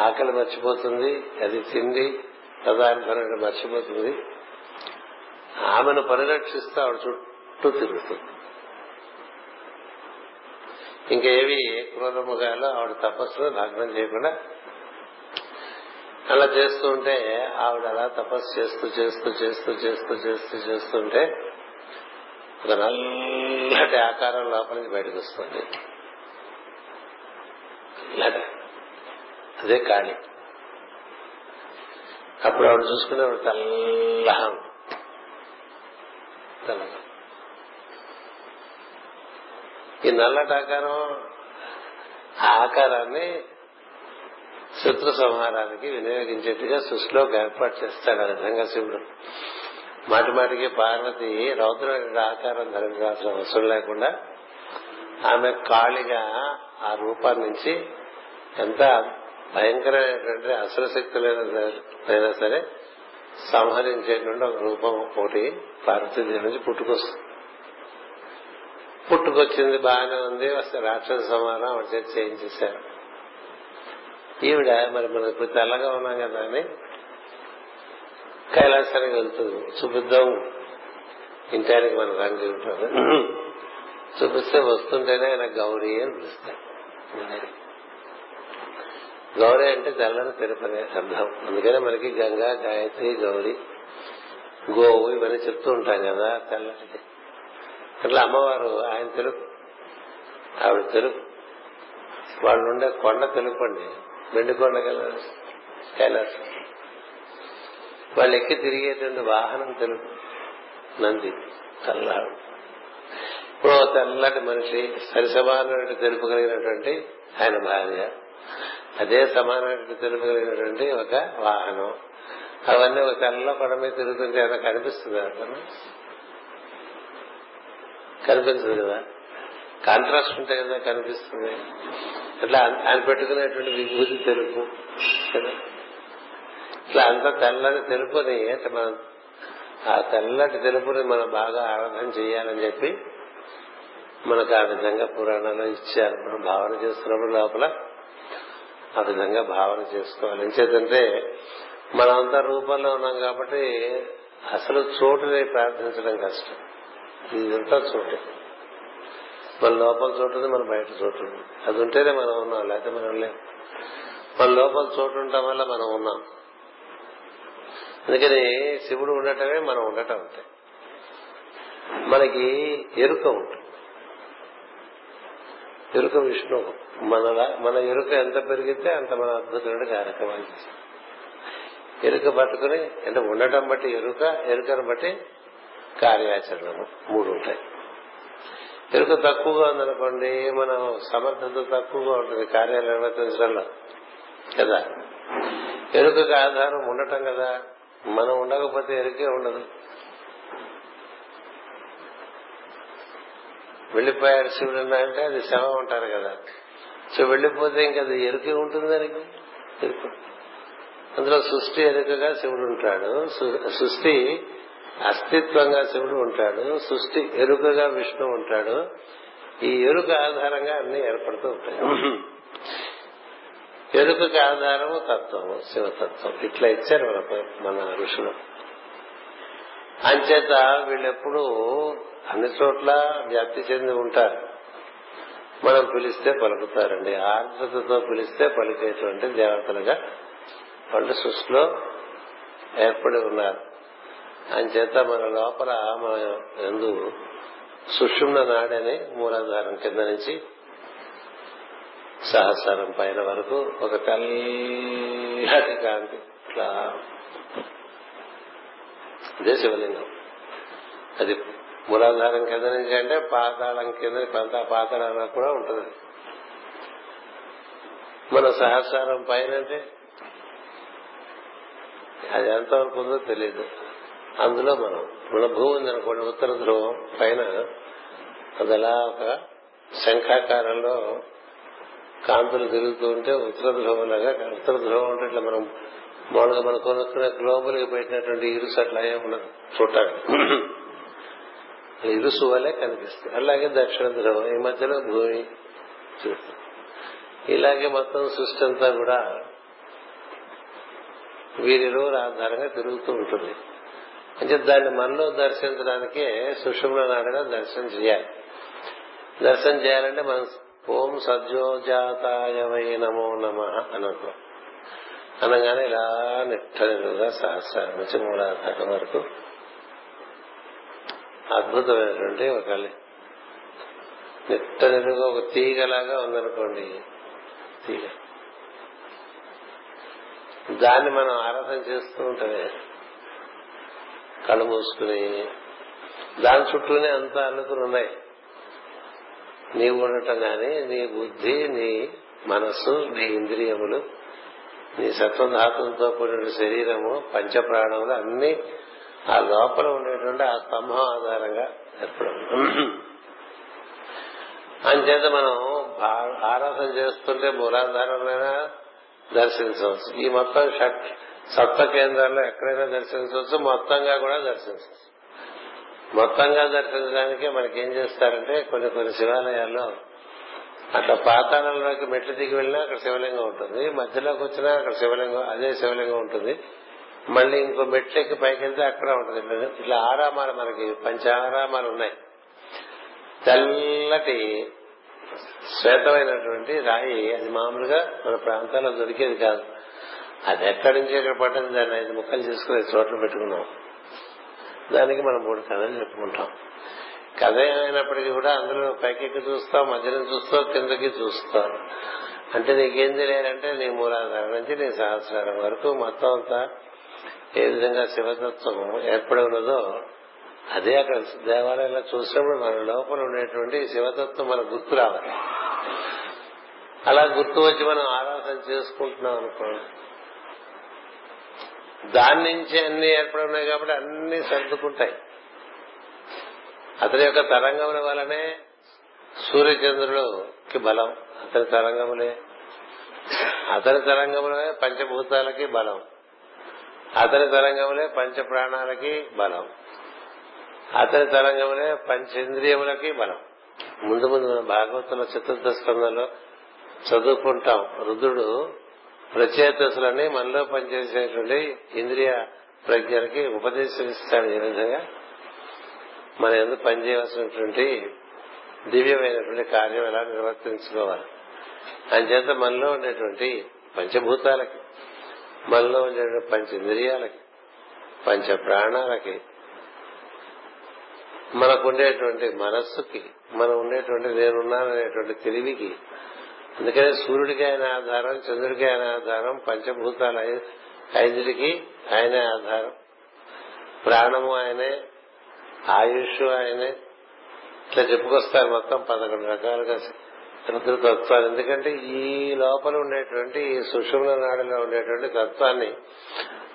ఆకలి మర్చిపోతుంది అది తిండి పదార్థాలను మర్చిపోతుంది. ఆమెను పరిరక్షిస్తూ ఆవిడ చుట్టూ తిరుగుతుంది. ఇంకేవి క్రూరముగాలో ఆవిడ తపస్సులో భగ్నం చేయకుండా అలా చేస్తూ ఉంటే ఆవిడ అలా తపస్సు చేస్తూ చేస్తూ చేస్తూ చేస్తూ చేస్తూ చేస్తుంటే ఒక నల్లటి ఆకారం లోపలికి బయటకు వస్తుంది. అదే కాళి అప్పుడు ఆవిడ చూసుకునే ఆవిడ తెల్లగా ఈ నల్లటి ఆకారం ఆకారాన్ని శత్రు సంహారానికి వినియోగించేట్టుగా సృష్టిలో ఏర్పాటు చేస్తాడు ఆ విధంగా శివుడు. మాటి మాటికి పార్వతి రౌద్ర ఆకారం ధరించాల్సిన అవసరం లేకుండా ఆమె కాళిగా ఆ రూపాన్ని నుంచి ఎంత భయంకరమైనటువంటి అసుర శక్తులైనా సరే సంహరించేటువంటి ఒక రూపం ఒకటి పార్వతీదేవి నుంచి పుట్టుకొస్తుంది. పుట్టుకొచ్చింది బాగానే ఉంది వస్తే రాక్షస సమానం ఆవిడ చేసి చేయించేశారు. ఈవిడ మరి మనం ఇప్పుడు తెల్లగా ఉన్నాం కదా అని కైలాసానికి వెళ్తుంది. చూపిద్దాం. ఇంటానికి మన రంగు ఉంటారు చూపిస్తే వస్తుంటేనే ఆయన గౌరీ అని పిలుస్తారు. గౌరీ అంటే తెల్లని తిరుపతి అర్థం. అందుకనే మనకి గంగా గాయత్రి గౌరీ గోవు ఇవన్నీ చెప్తూ ఉంటాం కదా తెల్లటి అట్లా అమ్మవారు ఆయన తెలుపు ఆవిడ తెలుపు వాళ్ళు ఉండే కొండ తెలుపండి వెండి కొండ కైలాసం. వాళ్ళు ఎక్కి తిరిగేటువంటి వాహనం తెలుపు నంది తల్లాడు ఇప్పుడు తెల్లటి మనిషి సరి సమానమైన తెలుపు కలిగినటువంటి ఆయన భార్య. అదే సమానమైన తెలుపు కలిగినటువంటి ఒక వాహనం. అవన్నీ ఒక తెల్ల పడ మీద తిరుగుతుంటే ఏదో కనిపిస్తుంది అతను? కనిపించదు కదా. కాంట్రాస్ట్ ఉంటే కదా కనిపిస్తుంది? అట్లా ఆయన పెట్టుకునేటువంటి విభూతి తెలుపు కదా. ఇట్లా అంత తెల్లని తెలుపుని అంటే మనం ఆ తెల్లటి తెలుపుని మనం బాగా ఆరాధన చేయాలని చెప్పి మనకు ఆ విధంగా పురాణాలు ఇచ్చారు. మనం భావన చేస్తున్నప్పుడు లోపల ఆ విధంగా భావన చేసుకోవాలి. ఎంచేతంటే మనమంతా రూపంలో ఉన్నాం కాబట్టి అసలు చోటుని ప్రార్థించడం కష్టం. ఇదంతా చోటు. మన లోపల చోటు మన బయట చోటు అది ఉంటేనే మనం ఉన్నాం లేకపోతే మనం లేం. మన లోపల చోటు ఉండటం వల్ల మనం ఉన్నాం. అందుకని శివుడు ఉండటమే మనం ఉండటం అంటే మనకి ఎరుక ఉంటుంది. ఎరుక విష్ణు మన మన ఎరుక ఎంత పెరిగితే అంత మన అద్భుతమైన కార్యక్రమాలు చేస్తాం. ఎరుక పట్టుకుని అంటే ఉండటం బట్టి ఎరుక ఎరుకను బట్టి కార్యాచరణము మూడు ఉంటాయి. ఎరుక తక్కువగా ఉందనుకోండి మనం సమర్థత తక్కువగా ఉంటుంది కార్యాలు నిర్వర్తించడంలో కదా? ఎరుకకు ఆధారం ఉండటం కదా? మనం ఉండకపోతే ఎరుకే ఉండదు. వెళ్ళిపోయాడు శివుడు అంటే అది శవం ఉంటారు కదా. సో వెళ్ళిపోతే ఇంకా అది ఎరుకే ఉంటుంది అని అందులో సృష్టి ఎరుకగా శివుడు ఉంటాడు. సృష్టి అస్తిత్వంగా శివుడు ఉంటాడు. సృష్టి ఎరుకగా విష్ణు ఉంటాడు. ఈ ఎరుక ఆధారంగా అన్ని ఏర్పడుతూ ఉంటాయి. ఎరుకకి ఆధారము తత్వము శివతత్వం. ఇట్లా ఇచ్చారు మన మన ఋషులు. అంచేత వీళ్ళెప్పుడు అన్ని చోట్ల వ్యాప్తి చెంది ఉంటారు. మనం పిలిస్తే పలుకుతారండి. ఆర్ద్రతతో పిలిస్తే పలికేటువంటి దేవతలుగా వాళ్ళు సృష్టిలో ఏర్పడి ఉన్నారు. అంచేత మన లోపల మన ఎందు సుషుమ్న నాడని మూలాధారం కింద నుంచి సహస్రం పైన వరకు ఒక తెల్లటి కాంతి ఇట్లా అదే శివలింగం అది మూలాధారం కింద నుంచి అంటే పాతాళం కింద పంత పాతాళంలో కూడా ఉంటుంది. మన సహస్రం పైన అంటే అది ఎంతవరకు ఉందో తెలియదు అందులో మనం మన భూమి ఉందనుకోండి ఉత్తర ధ్రువం పైన అది ఒక శంఖాకారంలో కాంతులు తిరుగుతూ ఉంటే ఉత్తర ధ్రువం లాగా ఉత్తర ధ్రువం అంటే ఇట్లా మనం మామూలుగా మనం కొనుక్కునే గ్లోబల్గా పెట్టినటువంటి ఇరుసు అట్లా ఏమి చూడటానికి ఇరుసు వల్లే కనిపిస్తుంది అలాగే దక్షిణ ధ్రువం ఈ మధ్యలో భూమి చూస్తాం. ఇలాగే మొత్తం సృష్టి అంతా కూడా వీరిలో ఆధారంగా తిరుగుతూ ఉంటుంది. అంటే దాన్ని మనలో దర్శించడానికే సుషుముల నాడుగా దర్శనం చేయాలి. దర్శనం చేయాలంటే మనం ఓం సద్యోజాతాయ వై నమో నమ అనకు అనగానే ఇలా నిట్టనిలుగా సహస్రం నుంచి మూలాధారం వరకు అద్భుతమైనటువంటి ఒక నిట్టనిలుగా ఒక తీగలాగా ఉందనుకోండి తీగ. దాన్ని మనం ఆరాధన చేస్తూ ఉంటమే కళ్ళు మూసుకుని దాని చుట్టూనే అంతా అల్లుకుని ఉన్నాయి. నీవు ఉండటం గాని నీ బుద్ధి నీ మనస్సు నీ ఇంద్రియములు నీ సత్వధాతులతో కూడిన శరీరము పంచప్రాణములు అన్ని ఆ లోపల ఉండేటువంటి ఆ స్తంభం ఆధారంగా ఏర్పడం అంచేత మనం ఆరాధన చేస్తుంటే మూలాధారంలోనైనా దర్శించవచ్చు. ఈ మొత్తం షట్ సప్త కేంద్రాల్లో ఎక్కడైనా దర్శించవచ్చు మొత్తంగా కూడా దర్శించవచ్చు. మొత్తంగా దర్శించడానికే మనకి ఏం చేస్తారంటే కొన్ని కొన్ని శివాలయాల్లో అట్లా పాతాళంలోకి మెట్లు దిగి వెళ్ళినా అక్కడ శివలింగం ఉంటుంది. మధ్యలోకి వచ్చినా అక్కడ శివలింగం అదే శివలింగం ఉంటుంది. మళ్ళీ ఇంకో మెట్లెక్కి పైకి వెళ్తే అక్కడ ఉంటుంది. ఇట్లా ఆరామాలు మనకి పంచారామాలు ఉన్నాయి. తెల్లటి శ్వేతమైనటువంటి రాయి అది మామూలుగా మన ప్రాంతాల్లో దొరికేది కాదు. అది ఎక్కడి నుంచి ఎక్కడ పట్టింది దాన్ని ఐదు ముక్కలు చేసుకుని చోట్ల పెట్టుకున్నాం. దానికి మనం మూడు కథలు చెప్పుకుంటాం. కథ ఏమైనప్పటికీ కూడా అందులో పైకెక్కి చూస్తాం మధ్యలో చూస్తావు కిందకి చూస్తాం. అంటే నీకేం తెలియాలంటే నీ మూలాధారం నుంచి నీ సహస్రారం వరకు మొత్తం అంతా ఏ విధంగా శివతత్వం ఏర్పడి ఉన్నదో అదే అక్కడ దేవాలయంలో చూసినప్పుడు మన లోపల ఉండేటువంటి శివతత్వం మనకు గుర్తు రావాలి. అలా గుర్తు వచ్చి మనం ఆరాధన చేసుకుంటున్నాం అనుకోండి దాని నుంచి అన్ని ఏర్పడి ఉన్నాయి కాబట్టి అన్ని సర్దుకుంటాయి. అతని యొక్క తరంగముల వలనే సూర్యచంద్రులకి బలం అతని తరంగములే. అతని తరంగములే పంచభూతాలకి బలం. అతని తరంగములే పంచ ప్రాణాలకి బలం. అతని తరంగములే పంచేంద్రియములకి బలం. ముందు ముందు మన భాగవతంలో చతుర్థ స్కందంలో చదువుకుంటాం. రుద్రుడు ప్రచేతసులని మనలో పనిచేసేటువంటి ఇంద్రియ ప్రజ్ఞలకి ఉపదేశం ఇస్తాడు ఈ విధంగా. మన ఎందుకు పనిచేయవలసినటువంటి దివ్యమైనటువంటి కార్యం ఎలా నిర్వర్తించుకోవాలి? అంచేత మనలో ఉండేటువంటి పంచభూతాలకి మనలో ఉండేటువంటి పంచ ఇంద్రియాలకి పంచ ప్రాణాలకి మనకు ఉండేటువంటి మనస్సుకి మనం ఉండేటువంటి నేనున్నాననేటువంటి తెలివికి అందుకనే సూర్యుడికి ఆయన ఆధారం చంద్రుడికి ఆయన ఆధారం పంచభూతాల ఐదుడికి ఆయనే ఆధారం. ప్రాణము ఆయనే ఆయుష్ ఆయనే. ఇట్లా చెప్పుకొస్తారు మొత్తం పదకొండు రకాలుగా రుద్రతత్వాలు ఎందుకంటే ఈ లోపల ఉండేటువంటి ఈ సుషుమ్న నాడులో ఉండేటువంటి తత్వాన్ని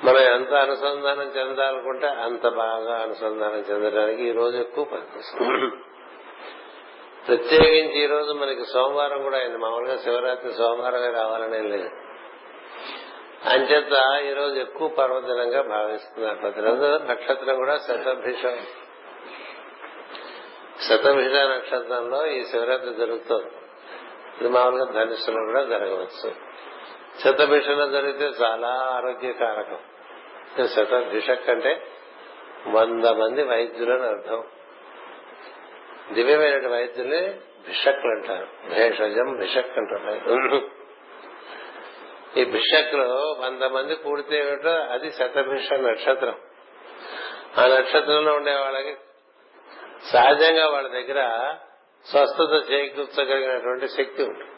మనం ఎంత అనుసంధానం చెందాలనుకుంటే అంత బాగా అనుసంధానం చెందడానికి ఈ రోజు ఎక్కువ పనిచేస్తుంది ప్రత్యేకించి ఈ రోజు మనకి సోమవారం కూడా అయింది. మామూలుగా శివరాత్రి సోమవారమే రావాలనే లేదు. అంచేత ఈ రోజు ఎక్కువ పర్వదినంగా భావిస్తున్నారు. ప్రతిరోజు నక్షత్రం కూడా శతభిషం. శతభిష నక్షత్రంలో ఈ శివరాత్రి జరుగుతుంది. ఇది మామూలుగా ధనుసులో కూడా జరగవచ్చు. శతభిషలో జరిగితే చాలా ఆరోగ్యకారకం. శతభిషక్ అంటే వంద మంది వైద్యులని అర్థం. దివ్యమైన వైద్యులే భిషక్లు అంటారు. భేషజం భిషక్ అంటారు. ఈ భిషక్లో వంద మంది కూడితే ఏమిటో అది శతభిష నక్షత్రం. ఆ నక్షత్రంలో ఉండే వాళ్ళకి సహజంగా వాళ్ళ దగ్గర స్వస్థత చేకూర్చగలిగినటువంటి శక్తి ఉంటుంది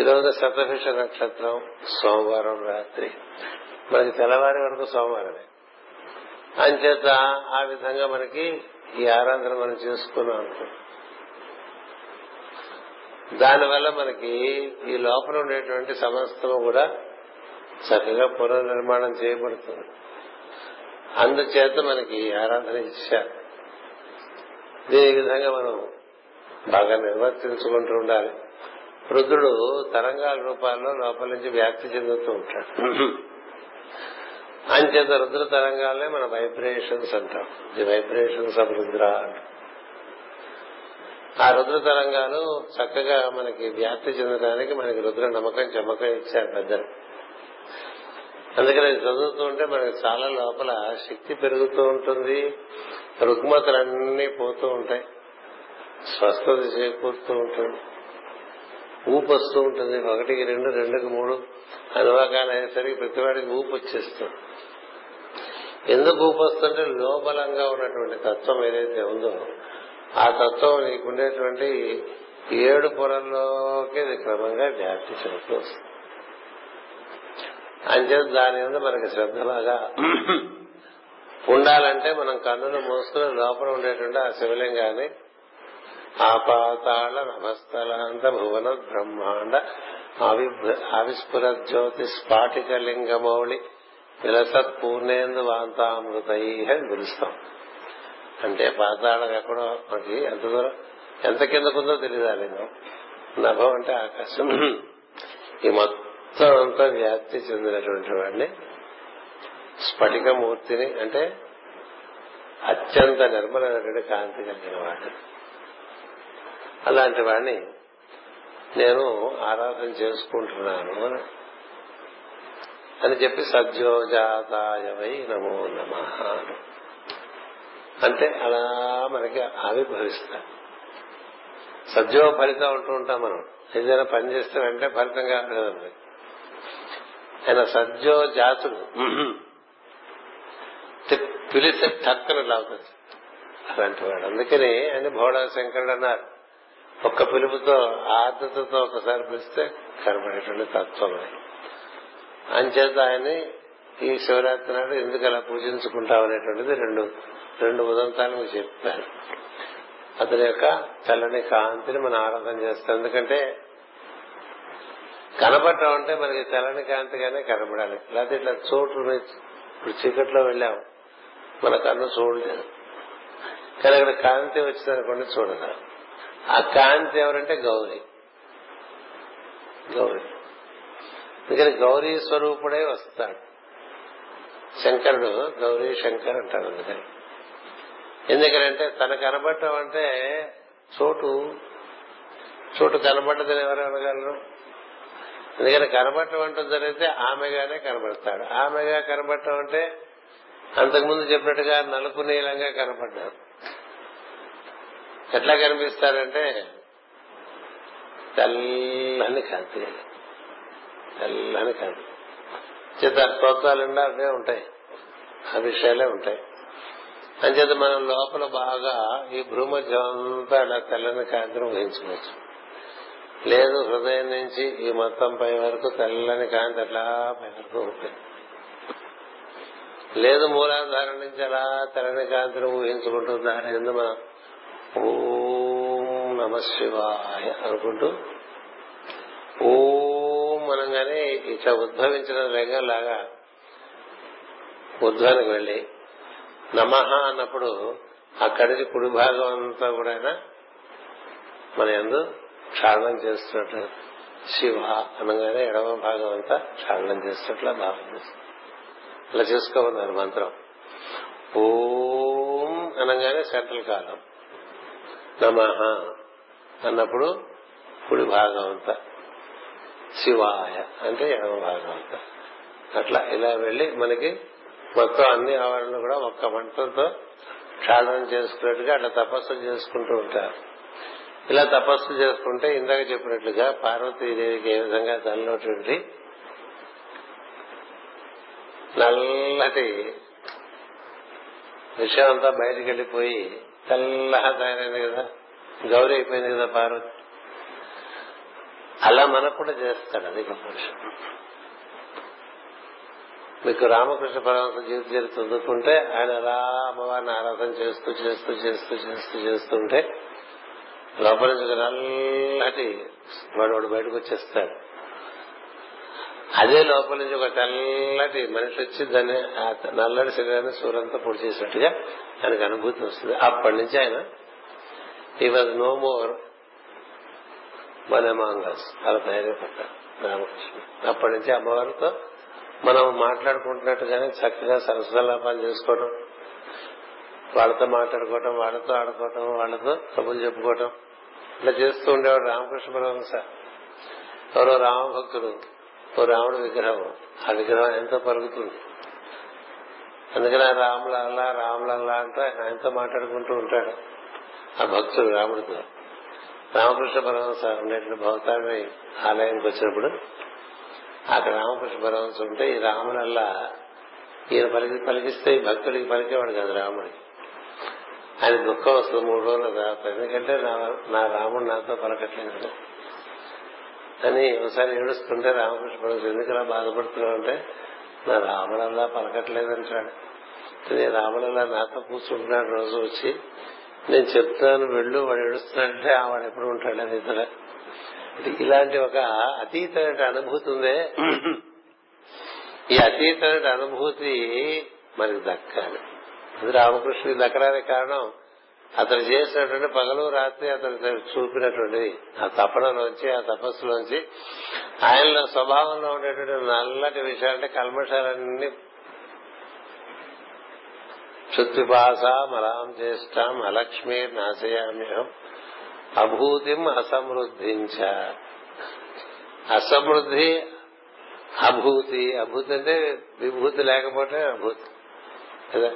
ఈరోజు శతభిష నక్షత్రం సోమవారం రాత్రి. మనకి తెల్లవారి వరకు సోమవారమే. అంచేత ఆ విధంగా మనకి ఈ ఆరాధన మనం చేసుకున్నాం అనుకో దానివల్ల మనకి ఈ లోపల ఉండేటువంటి సమస్తము కూడా చక్కగా పునర్నిర్మాణం చేయబడుతుంది. అందుచేత మనకి ఆరాధన ఇచ్చారు. దీని విధంగా మనం బాగా నిర్వర్తించుకుంటూ ఉండాలి. రుద్రుడు తరంగాల రూపాల్లో లోపల నుంచి వ్యాప్తి చెందుతూ ఉంటాడు. అంచేత రుద్ర తరంగాలనే మన వైబ్రేషన్స్ అంటాం. ది వైబ్రేషన్స్ ఆఫ్ రుద్ర ఆ రుద్ర తరంగాలు చక్కగా మనకి వ్యాప్తి చెందడానికి మనకి రుద్ర నమ్మకం చెమ్మకం ఇచ్చారు పెద్దలు. అందుకని చదువుతూ ఉంటే మనకి చాలా లోపల శక్తి పెరుగుతూ ఉంటుంది. రుగ్మతలన్నీ పోతూ ఉంటాయి. స్వస్థత చేకూరుతూ ఉంటుంది. ఊపు వస్తూ ఉంటుంది. ఒకటికి రెండు రెండుకి మూడు. అనువాకాలు అయ్యేసరికి ప్రతివాడికి ఊపు వచ్చేస్తుంది. ఎందుకు ఊపొస్తుంటే లోబలంగా ఉన్నటువంటి తత్వం ఏదైతే ఉందో ఆ తత్వం నీకుండేటువంటి ఏడు పొరల్లోకి ఇది క్రమంగా వ్యాప్తి చెందుతూ వస్తుంది. అంచేత దాని మీద మనకి శ్రద్ధ బాగా ఉండాలంటే మనం కన్నులు మూసుకుని లోపల ఉండేటువంటి ఆ శివలింగాన్ని ఆపాతాళ నమస్తలాంత భువన బ్రహ్మాండ ఆవిస్ఫుర జ్యోతి స్ఫాటిక లింగమౌళి విలసత్ పూర్ణేందు వాంతామృతై అని పిలుస్తాం. అంటే పాతాళం ఎక్కడో మనకి ఎంత దూరం ఎంత కిందకుందో తెలియదు ఆ లింగం. నభం అంటే ఆకాశం. ఈ మొత్తం మొత్తం అంతా వ్యాప్తి చెందినటువంటి వాడిని స్ఫటికమూర్తిని అంటే అత్యంత నిర్మలమైనటువంటి కాంతి కలిగిన వాడు. అలాంటి వాడిని నేను ఆరాధన చేసుకుంటున్నాను అని చెప్పి సద్యోజాతాయవై నమో నమ. అంటే అలా మనకి ఆవిర్భవిస్తాడు సద్యో ఫలితం అంటూ ఉంటాం మనం. ఏదైనా పని చేస్తే వెంటనే ఫలితం కాదు ఆయన సద్యో జాతుడు. పిలిస్తే టక్కన లాగుతుంది అలాంటి వాడు. అందుకని ఆయన భోడా శంకరుడు అన్నారు. ఒక్క పిలుపుతో ఆర్ద్రతతో ఒకసారి పిలిస్తే కనబడేటువంటి తత్వం అది. అంచేత ఆయన్ని ఈ శివరాత్రి నాడు ఎందుకు అలా పూజించుకుంటాం అనేటువంటిది రెండు రెండు ఉదంతాలు మీకు చెప్పారు. అతని యొక్క చల్లని కాంతిని మనం ఆరాధన చేస్తాం. ఎందుకంటే కనబడటం అంటే మనకి తెల్లని కాంతిగానే కనబడాలి లేకపోతే ఇట్లా చోటు ఇప్పుడు చీకట్లో వెళ్ళాం. మన కన్ను చూడలేదు. కానీ అక్కడ కాంతి వచ్చిందనుకోండి చూడగలం ఆ కాంతి ఎవరంటే గౌరీ. గౌరీ. అందుకని గౌరీ స్వరూపుడే వస్తాడు. శంకరుడు గౌరీ శంకర్ అంటాడు అందుకని. ఎందుకంటే తన కనబడటం అంటే చోటు చోటు కనబడ్డదని ఎవరు అనగలరు? ఎందుకని కనబడటం అంటూ జరిగితే ఆమెగానే కనబడతాడు. ఆమెగా కనబడటం అంటే అంతకుముందు చెప్పినట్టుగా నలుపు నీలంగా కనపడ్డారు ఎట్లా కనిపిస్తారంటే తెల్లని కాంతి తెల్లని కాంతి చేత స్తోత్రాలుండా అవే ఉంటాయి. ఆ విషయాలే ఉంటాయి. అంచేత మనం లోపల బాగా ఈ భ్రూమధ్యం అంతా అలా తెల్లని కాంతిని ఊహించుకోవచ్చు. లేదు హృదయం నుంచి ఈ మొత్తం పై వరకు తెల్లని కాంతి అట్లా పై వరకు ఉంటుంది. లేదు మూలాధారం నుంచి అలా తెల్లని కాంతిని ఊహించుకుంటూ దాని ఎందుకు మనం ఓం నమ శివాయ అనుకుంటూ ఓం అనగానే ఇట్లా ఉద్భవించిన లింగం లాగా ఉద్భవానికి వెళ్ళి నమహ అన్నప్పుడు అక్కడికి కుడి భాగం అంతా కూడా మన ఎందు క్షాళనం చేస్తున్నట్టు శివ అనగానే ఎడమ భాగం అంతా క్షాళనం చేస్తున్నట్లు భావం చేస్తుంది. అలా చేసుకోమన్నారు మంత్రం. ఓం అనగానే సెంట్రల్ కాలం. నమ అన్నప్పుడు కుడి భాగం అంతా. శివాయ అంటే ఎడమ భాగం అట్లా ఇలా వెళ్ళి మనకి మొత్తం అన్ని ఆవరణలు కూడా ఒక్క మంటలతో క్షాళనం చేసుకున్నట్టుగా అట్లా తపస్సు చేసుకుంటూ ఉంటారు. ఇలా తపస్సు చేసుకుంటే ఇందాక చెప్పినట్లుగా పార్వతీదేవికి ఏ విధంగా తనలోటువంటి నల్లటి విషయం అంతా బయటకు వెళ్ళిపోయి తెల్లగా తయారైంది కదా. గౌరీ అయిపోయింది కదా పార్వతి. అలా మనకు కూడా చేస్తాడు అది గొప్ప మీకు రామకృష్ణ పరమహంస జీవిత చరిత్ర చదువుకుంటే ఆయన అలా అమ్మవారిని ఆరాధన చేస్తూ చేస్తూ చేస్తూ చేస్తూ చేస్తుంటే లోపల నుంచి నల్లటి వాడు వాడు బయటకు వచ్చేస్తాడు. అదే లోపల నుంచి ఒక తెల్లటి మనిషి వచ్చి దాన్ని నల్లటి శరీరాన్ని సూర్యంతో పొడి చేసినట్టుగా ఆయనకు అనుభూతి వస్తుంది. అప్పటి నుంచి ఆయన ఈ వాజ్ నో మోర్ మనమాంగస్ అలా తయారైపోతాడు రామకృష్ణ. అప్పటి నుంచి అమ్మవారితో మనం మాట్లాడుకుంటున్నట్టుగానే చక్కగా సరసలాపాలు చేసుకోవడం వాళ్ళతో మాట్లాడుకోవటం వాళ్ళతో ఆడుకోవటం వాళ్ళతో కబుర్లు చెప్పుకోవటం ఇట్లా చేస్తూ ఉండేవాడు రామకృష్ణ పరమహంస ఎవరో రామభక్తుడు ఓ రాముడు విగ్రహం. ఆ విగ్రహం ఎంతో పరుగుతుంది అందుకని ఆ రాములల్లా రాములల్లా అంటూ ఆయన ఆయనతో మాట్లాడుకుంటూ ఉంటాడు. ఆ భక్తుడు రాముడితో రామకృష్ణ పరమహంస ఉండేటువంటి భవతాన్ని ఆలయానికి వచ్చినప్పుడు అక్కడ రామకృష్ణ పరమహంస ఉంటే ఈ రాములల్లా ఈయన పలికి పలికిస్తే ఈ భక్తుడికి పలికేవాడు కాదు రాముడికి ఆయన దుఃఖం వస్తుంది మూడు రోజుల తర్వాత ఎందుకంటే నా రాముడు నాతో పలకట్లేదు. అని ఒకసారి ఏడుస్తుంటే రామకృష్ణ పరమహంస ఎందుకలా బాధపడుతున్నావు అంటే నా రాముడల్లా పలకట్లేదు అంటాడు రాముడల్లా నాతో కూర్చుంటున్నాడు రోజు వచ్చి నేను చెప్తాను వెళ్ళు వాడు ఏడుస్తున్నాడంటే వాడు ఎప్పుడు ఉంటాడు ఇతర ఇలాంటి ఒక అతీతమైన అనుభూతి ఉందే. ఈ అతీతమైన అనుభూతి మనకి దక్కాలి. అది రామకృష్ణుడికి దక్కడానికి కారణం అతను చేసినటువంటి పగలు రాత్రి అతను చూపినటువంటి ఆ తపనలోంచి ఆ తపస్సులోంచి ఆయనలో స్వభావంలో ఉండేటువంటి నల్లటి విషయాలంటే కల్మషాలన్నీ క్షుత్పిపాస మలాం అలక్ష్మీ నాశయామ్యహం అభూతిం అసమృద్ధించ అసమృద్ధి అభూతి అభూతి అంటే విభూతి లేకపోతే అభూతి. కదా?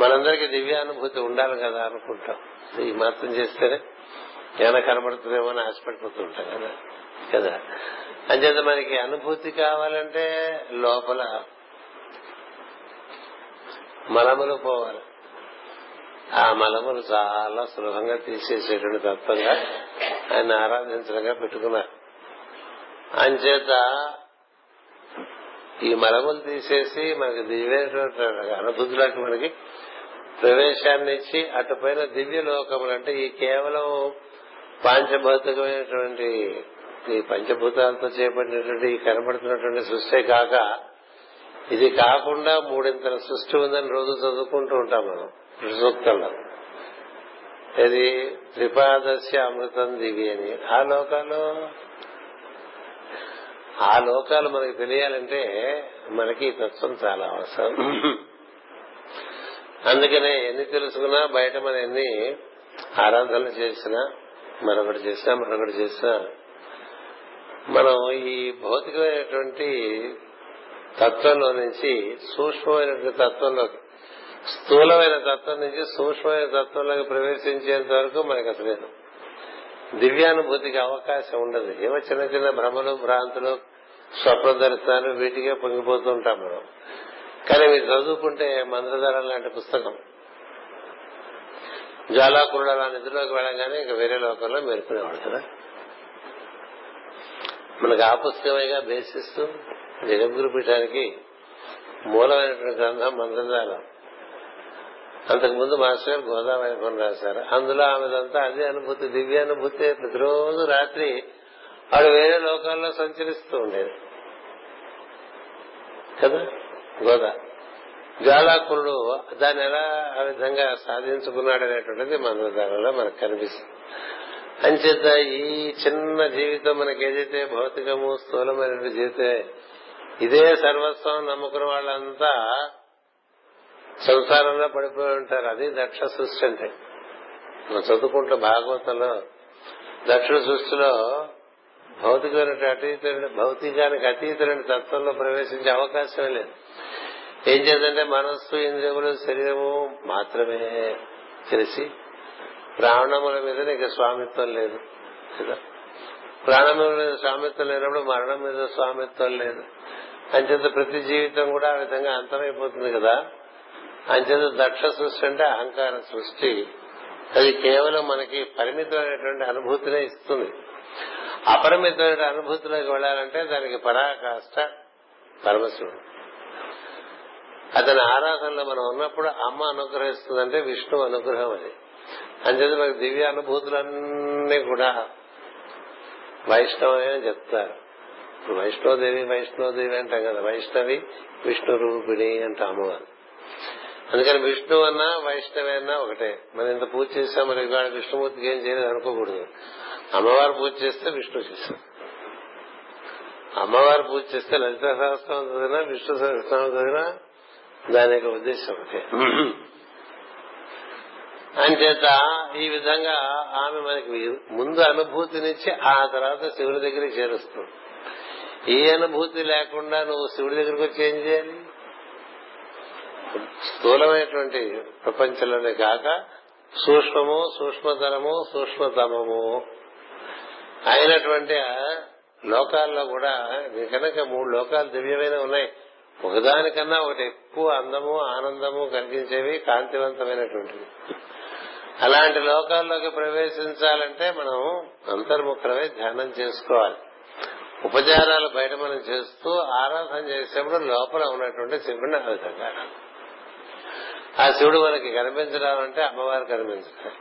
మనందరికీ దివ్యానుభూతి ఉండాలి కదా అనుకుంటాం. ఈ మాత్రం చేస్తేనే ఏమైనా కనబడుతుందేమో అని ఆశపడిపోతుంటాం కదా? కదా? అంచేత మనకి అనుభూతి కావాలంటే లోపల మలములు పోవాలి. ఆ మలములు చాలా సులభంగా తీసేసేటువంటి తత్వంగా ఆయన ఆరాధించడంగా పెట్టుకున్నారు. అంచేత ఈ మలములు తీసేసి మనకి దివ్యమైనటువంటి అనుభూతులకు మనకి ప్రవేశాన్ని ఇచ్చి అటుపైన దివ్య లోకములు అంటే ఈ కేవలం పాంచభౌతికమైనటువంటి ఈ పంచభూతాలతో చేపట్టినటువంటి కనబడుతున్నటువంటి సృష్టి కాక ఇది కాకుండా మూడింతల సృష్టి ఉందని రోజు చదువుకుంటూ ఉంటాం మనం సూక్తంలో ఇది త్రిపాదస్య అమృతం దివి అని. ఆ లోకాలు? ఆ లోకాలు మనకి తెలియాలంటే మనకి ఈ తత్వం చాలా అవసరం. అందుకనే ఎన్ని తెలుసుకున్నా బయట మన ఎన్ని ఆరాధనలు చేసినా మరొకటి చేసినా మరొకటి చేసినా మనం ఈ భౌతికమైనటువంటి తత్వంలో నుంచి సూక్ష్మమైనటువంటి తత్వంలోకి స్థూలమైన తత్వం నుంచి సూక్ష్మమైన తత్వంలోకి ప్రవేశించేంత వరకు మనకు అసలు దివ్యానుభూతికి అవకాశం ఉండదు. ఏవో చిన్న చిన్న భ్రమలు భ్రాంతులు స్వప్న దర్శనాలు వీటికే పొంగిపోతూ ఉంటాం మనం. కానీ మీరు చదువుకుంటే మంత్రధరం లాంటి పుస్తకం. జ్వాలాకురుడు అలా నిధుల్లోకి వెళ్ళగానే ఇంకా వేరే లోకంలో మేల్కొనేవాడు కదా. మనకు ఆ పుస్తకమేగా బేసిస్తూ జగద్గురు పీఠానికి మూలమైనటువంటి గ్రంథం మంత్రజాలం. అంతకు ముందు మాస్టర్ గారు గోదావరి కొని రాశారు. అందులో ఆమెదంతా అదే అనుభూతి దివ్యానుభూతి ప్రతిరోజు రాత్రి ఆవిడ వేరే లోకాల్లో సంచరిస్తూ ఉండేది. కదా? గోదా. జ్వాలాకురుడు దాన్ని ఎలా ఆ విధంగా సాధించుకున్నాడు అనేటువంటిది మంత్రధారలో మనకు కనిపిస్తుంది. అంచేత ఈ చిన్న జీవితం మనకి ఏదైతే భౌతికము స్థూలమైన జీవితే ఇదే సర్వస్వం నమ్ముకున్న వాళ్ళంతా సంసారంలో పడిపోయి ఉంటారు. అది దక్ష సృష్టి అంటే. మనం చదువుకుంటూ భాగవతంలో దక్షిణ సృష్టిలో భౌతికమైన అతీతమైన భౌతికానికి అతీతమైన తత్వంలో ప్రవేశించే అవకాశమే లేదు. ఏం చేద్దంటే మనస్సు ఇంద్రియములు శరీరము మాత్రమే తెలిసి ప్రాణముల మీద నీకు స్వామిత్వం లేదు. కదా? ప్రాణముల మీద స్వామిత్వం లేనప్పుడు మరణం మీద స్వామిత్వం లేదు. అంచేత ప్రతి జీవితం కూడా ఆ విధంగా అంతమైపోతుంది కదా? అంచేత దక్ష సృష్టి అంటే అహంకార సృష్టి. అది కేవలం మనకి పరిమితమైనటువంటి అనుభూతినే ఇస్తుంది. అపరిమితమైన అనుభూతిలోకి వెళ్ళాలంటే దానికి పరాకాష్ట పరమశివుడు. అతని ఆరాధనలో మనం ఉన్నప్పుడు అమ్మ అనుగ్రహిస్తుందంటే విష్ణు అనుగ్రహం అది. అంచేత మనకి దివ్య అనుభూతులన్నీ కూడా వైష్ణవమే అని చెప్తారు. ఇప్పుడు వైష్ణోదేవి వైష్ణోదేవి అంటాం కదా వైష్ణవి విష్ణు రూపిణి అంటాం అమ్మవారు అందుకని విష్ణు అన్నా వైష్ణవి అన్నా ఒకటే. మనం ఇంత పూజ చేస్తాం మరి ఇవాళ విష్ణుమూర్తికి ఏం చేయలేదు అనుకోకూడదు. అమ్మవారు పూజ చేస్తే విష్ణు చేస్తాం అమ్మవారు పూజ చేస్తే లలిత సహస్రం చదివినా విష్ణు సహస్రం చదివినా దాని యొక్క ఉద్దేశం ఒకటే. అంచేత ఈ విధంగా ఆమె మనకి ముందు అనుభూతినిచ్చి ఆ తర్వాత శివుని దగ్గరికి చేరుస్తుంది. ఈ అనుభూతి లేకుండా నువ్వు శివుడి దగ్గరకు వచ్చి ఏం చేయాలి? స్థూలమైనటువంటి ప్రపంచంలోనే కాక సూక్ష్మము సూక్ష్మతరము సూక్ష్మతమము. అయినటువంటి లోకాల్లో కూడా కనుక మూడు లోకాలు దివ్యమైన ఉన్నాయి. ఒకదానికన్నా ఒకటి ఎక్కువ అందము ఆనందము కలిగించేవి కాంతివంతమైనటువంటివి. అలాంటి లోకాల్లోకి ప్రవేశించాలంటే మనం అంతర్ముఖులమై ధ్యానం చేసుకోవాలి. ఉపచారాలు బయట మనం చేస్తూ ఆరాధన చేసేప్పుడు లోపల ఉన్నటువంటి శివుడిని ఆ విధంగా ఆ శివుడు మనకి కనిపించడం అంటే అమ్మవారు కనిపించాలి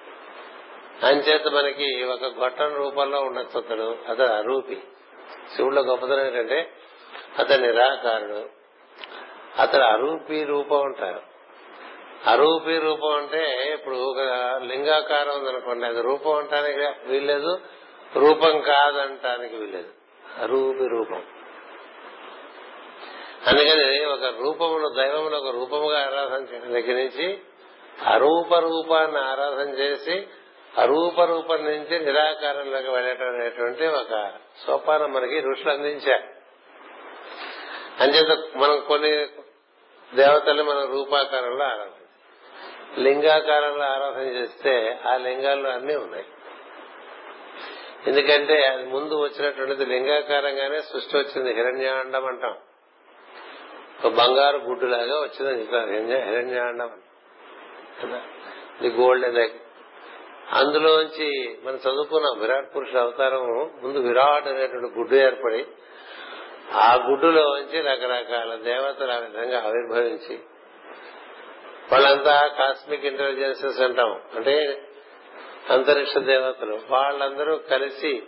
అంచేత మనకి ఒక గొట్టం రూపంలో ఉండొచ్చు అతడు అతడు అరూపి. శివుడిలో గొప్పతనం ఏంటంటే అతడు నిరాకారుడు. అతడు అరూపి రూపం ఉంటారు అరూపి రూపం అంటే ఇప్పుడు ఒక లింగాకారం ఉందనుకోండి అది రూపం అంటానికి వీల్లేదు రూపం కాదంటానికి వీల్లేదు. అరూపి రూపం. అందుకని ఒక రూపమును దైవమును ఒక రూపముగా ఆరాధన చేయడం దగ్గర నుంచి అరూప రూపాన్ని ఆరాధన చేసి అరూప రూపం నుంచి నిరాకారంలోకి అనేటువంటి ఒక సోపానం మనకి ఋషులు అందించారు. అంచేత మనం కొన్ని దేవతల్ని మనం రూపాకారంలో ఆరాధన లింగాకారంలో ఆరాధన చేస్తే ఆ లింగాల్లో అన్ని ఉన్నాయి. ఎందుకంటే అది ముందు వచ్చినటువంటిది లింగాకారంగానే సృష్టి వచ్చింది. హిరణ్యాండం అంటాం. ఒక బంగారు గుడ్డులాగా వచ్చిందని హిరణ్యాండం కదా? The golden egg. అందులోంచి మనం చదువుకున్నాం. విరాట్ పురుషుడు అవతారం ముందు విరాట్ అనేటువంటి గుడ్డు ఏర్పడి ఆ గుడ్డులోంచి రకరకాల దేవతలు ఆ విధంగా ఆవిర్భవించి వాళ్ళంతా కాస్మిక్ ఇంటెలిజెన్సెస్ అంటాం. అంటే అంతరిక్ష దేవతలు. వాళ్ళందరూ కలిసి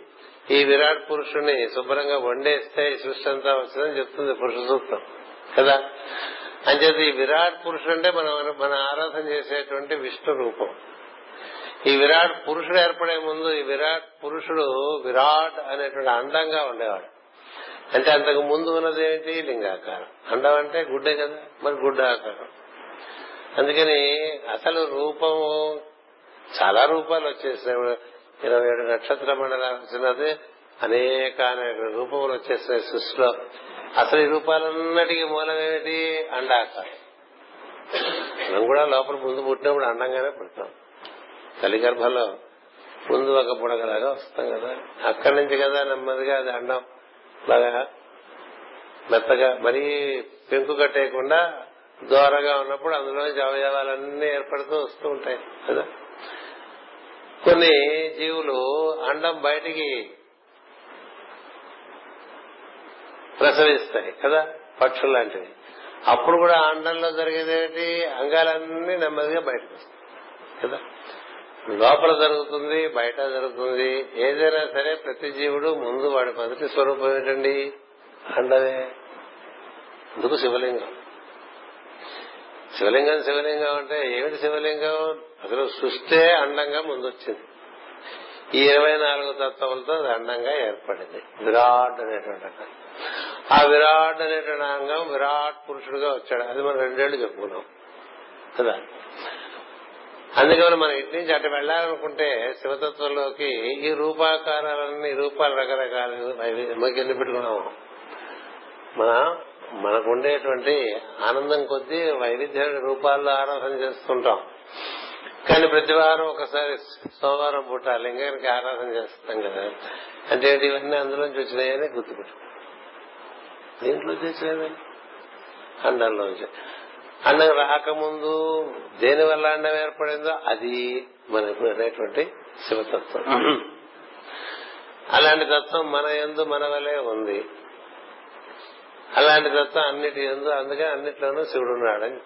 ఈ విరాట్ పురుషుని శుభ్రంగా వండేస్తే సృష్టి అంతా వచ్చిందని చెప్తుంది పురుష సూత్రం. కదా? అంచేది ఈ విరాట్ పురుషుడు అంటే మనం మన ఆరాధన చేసేటువంటి విష్ణు రూపం. ఈ విరాట్ పురుషుడు ఏర్పడే ముందు ఈ విరాట్ పురుషుడు విరాట్ అనేటువంటి అందంగా ఉండేవాడు. అంటే అంతకు ముందు ఉన్నది ఏంటి? లింగాకారం. అండం అంటే గుడ్డే కదా? మరి గుడ్డ ఆకారం. అందుకని అసలు రూపము చాలా రూపాలు వచ్చేసినాయి ఇరవై ఏడు నక్షత్ర మండలాలు వచ్చినది. అనేక అనేక రూపములు వచ్చేసినాయి సృష్టిలో. అసలు ఈ రూపాలన్నిటికీ మూలం ఏమిటి? అండాకారం. మనం కూడా లోపల ముందు పుట్టినప్పుడు అండంగానే పుడతాం తల్లి గర్భంలో ముందు ఒక బుడగలాగా వస్తాం కదా. అక్కడి నుంచి కదా నెమ్మదిగా అది అండం. బాగా మెత్తగా మరీ పెంకు కట్టేయకుండా దూరంగా ఉన్నప్పుడు అందులో అవయవాలన్నీ ఏర్పడుతూ వస్తూ ఉంటాయి కదా. కొన్ని జీవులు అండం బయటికి ప్రసవిస్తాయి కదా? పక్షులు లాంటివి. అప్పుడు కూడా అండంలో జరిగేదేమిటి అంగాలన్నీ నెమ్మదిగా బయటకు వస్తాయి కదా? లోపల జరుగుతుంది బయట జరుగుతుంది. ఏదైనా సరే ప్రతి జీవుడు ముందు వాడి మొదటి స్వరూపం ఏంటండి? అండమే. అందుకు శివలింగం. శివలింగం శివలింగం అంటే ఏమిటి శివలింగం అసలు సృష్టే అండంగా ముందొచ్చింది ఈ ఇరవై నాలుగు తత్వములతో అది అండంగా ఏర్పడింది విరాట్ అనేటువంటి అంగం ఆ విరాట్ అనేటువంటి అంగం విరాట్ పురుషుడుగా వచ్చాడు అది మనం రెండేళ్ళు చెప్పుకున్నాం కదా అందుకని మనం ఇటు నుంచి అటు వెళ్ళాలనుకుంటే శివతత్వంలోకి ఈ రూపాకారాలన్నీ రూపాలు రకరకాలు ఎన్ని పెట్టుకున్నాము మన మనకు ఉండేటువంటి ఆనందం కొద్దీ వైవిధ్య రూపాల్లో ఆరాధన చేస్తుంటాం. కానీ ప్రతి వారం ఒకసారి సోమవారం పూట లింగానికి ఆరాధన చేస్తాం కదా. అంటే ఇవన్నీ అందులోంచి వచ్చినాయని గుర్తుపెట్టు. దీంట్లో వచ్చినాయని అండంలోంచి అండం రాకముందు దేని వల్ల అండం ఏర్పడిందో అది మనకు అనేటువంటి శివతత్వం. అలాంటి తత్వం మన ఎందు మన వలే ఉంది. అలాంటి తత్వం అన్నిటి ఎందు అందుకే అన్నిట్లోనూ శివుడు ఉన్నాడని.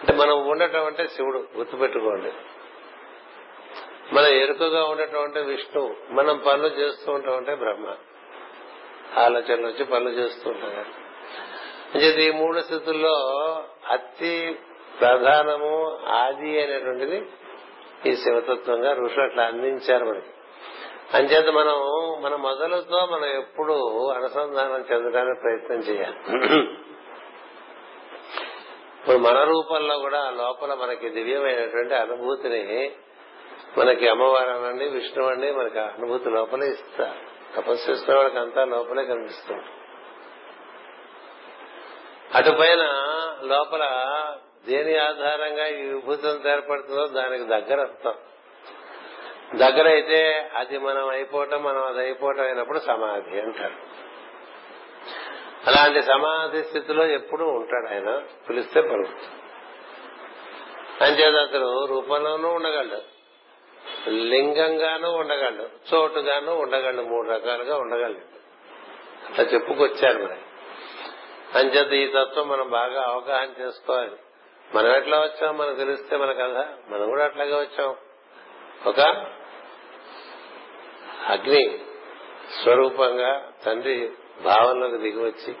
అంటే మనం ఉండటం అంటే శివుడు గుర్తుపెట్టుకోండి. మనం ఎరుకగా ఉండటం అంటే విష్ణు మనం పనులు చేస్తూ ఉంటాం అంటే బ్రహ్మ. ఆలోచనలు వచ్చి పనులు చేస్తూ ఉంటాం కదా. అంటే ఈ మూడు స్థితుల్లో అతి ప్రధానము ఆది అనేటువంటిది ఈ శివతత్వంగా ఋషులు అట్లా అందించారు మనకి. అంచేత మనం మన మొదలతో మనం ఎప్పుడు అనుసంధానం చెందడానికి ప్రయత్నం చేయాలి. ఇప్పుడు మన రూపంలో కూడా లోపల మనకి దివ్యమైనటువంటి అనుభూతిని మనకి అమ్మవారు అనండి విష్ణు అండి మనకి అనుభూతి లోపలే ఇస్తారు. తపస్సు చేస్తున్న వాళ్ళకి అంతా లోపలే కనిపిస్తుంది. అటుపైన లోపల దేని ఆధారంగా ఈ విభూతం ఏర్పడుతుందో దానికి దగ్గర అర్థం దగ్గర అయితే అది మనం అయిపోవటం మనం అది అయిపోవటం అయినప్పుడు సమాధి అంటారు. అలాంటి సమాధి స్థితిలో ఎప్పుడూ ఉంటాడు ఆయన. పిలిస్తే పలుకుతాడు. అంచేత అతను రూపంలోనూ ఉండగలడు. లింగంగానూ ఉండగలడు. చోటుగాను ఉండగలడు. మూడు రకాలుగా ఉండగలడు. అట్లా చెప్పుకొచ్చారు మరి. అంచేత ఈ తత్వం మనం బాగా అవగాహన చేసుకోవాలి. మనం ఎట్లా వచ్చాం? మనకు తెలిస్తే మన కదా మనం కూడా అట్లాగే వచ్చాం. ఒక అగ్ని స్వరూపంగా తండ్రి భావంలోకి దిగివచ్చి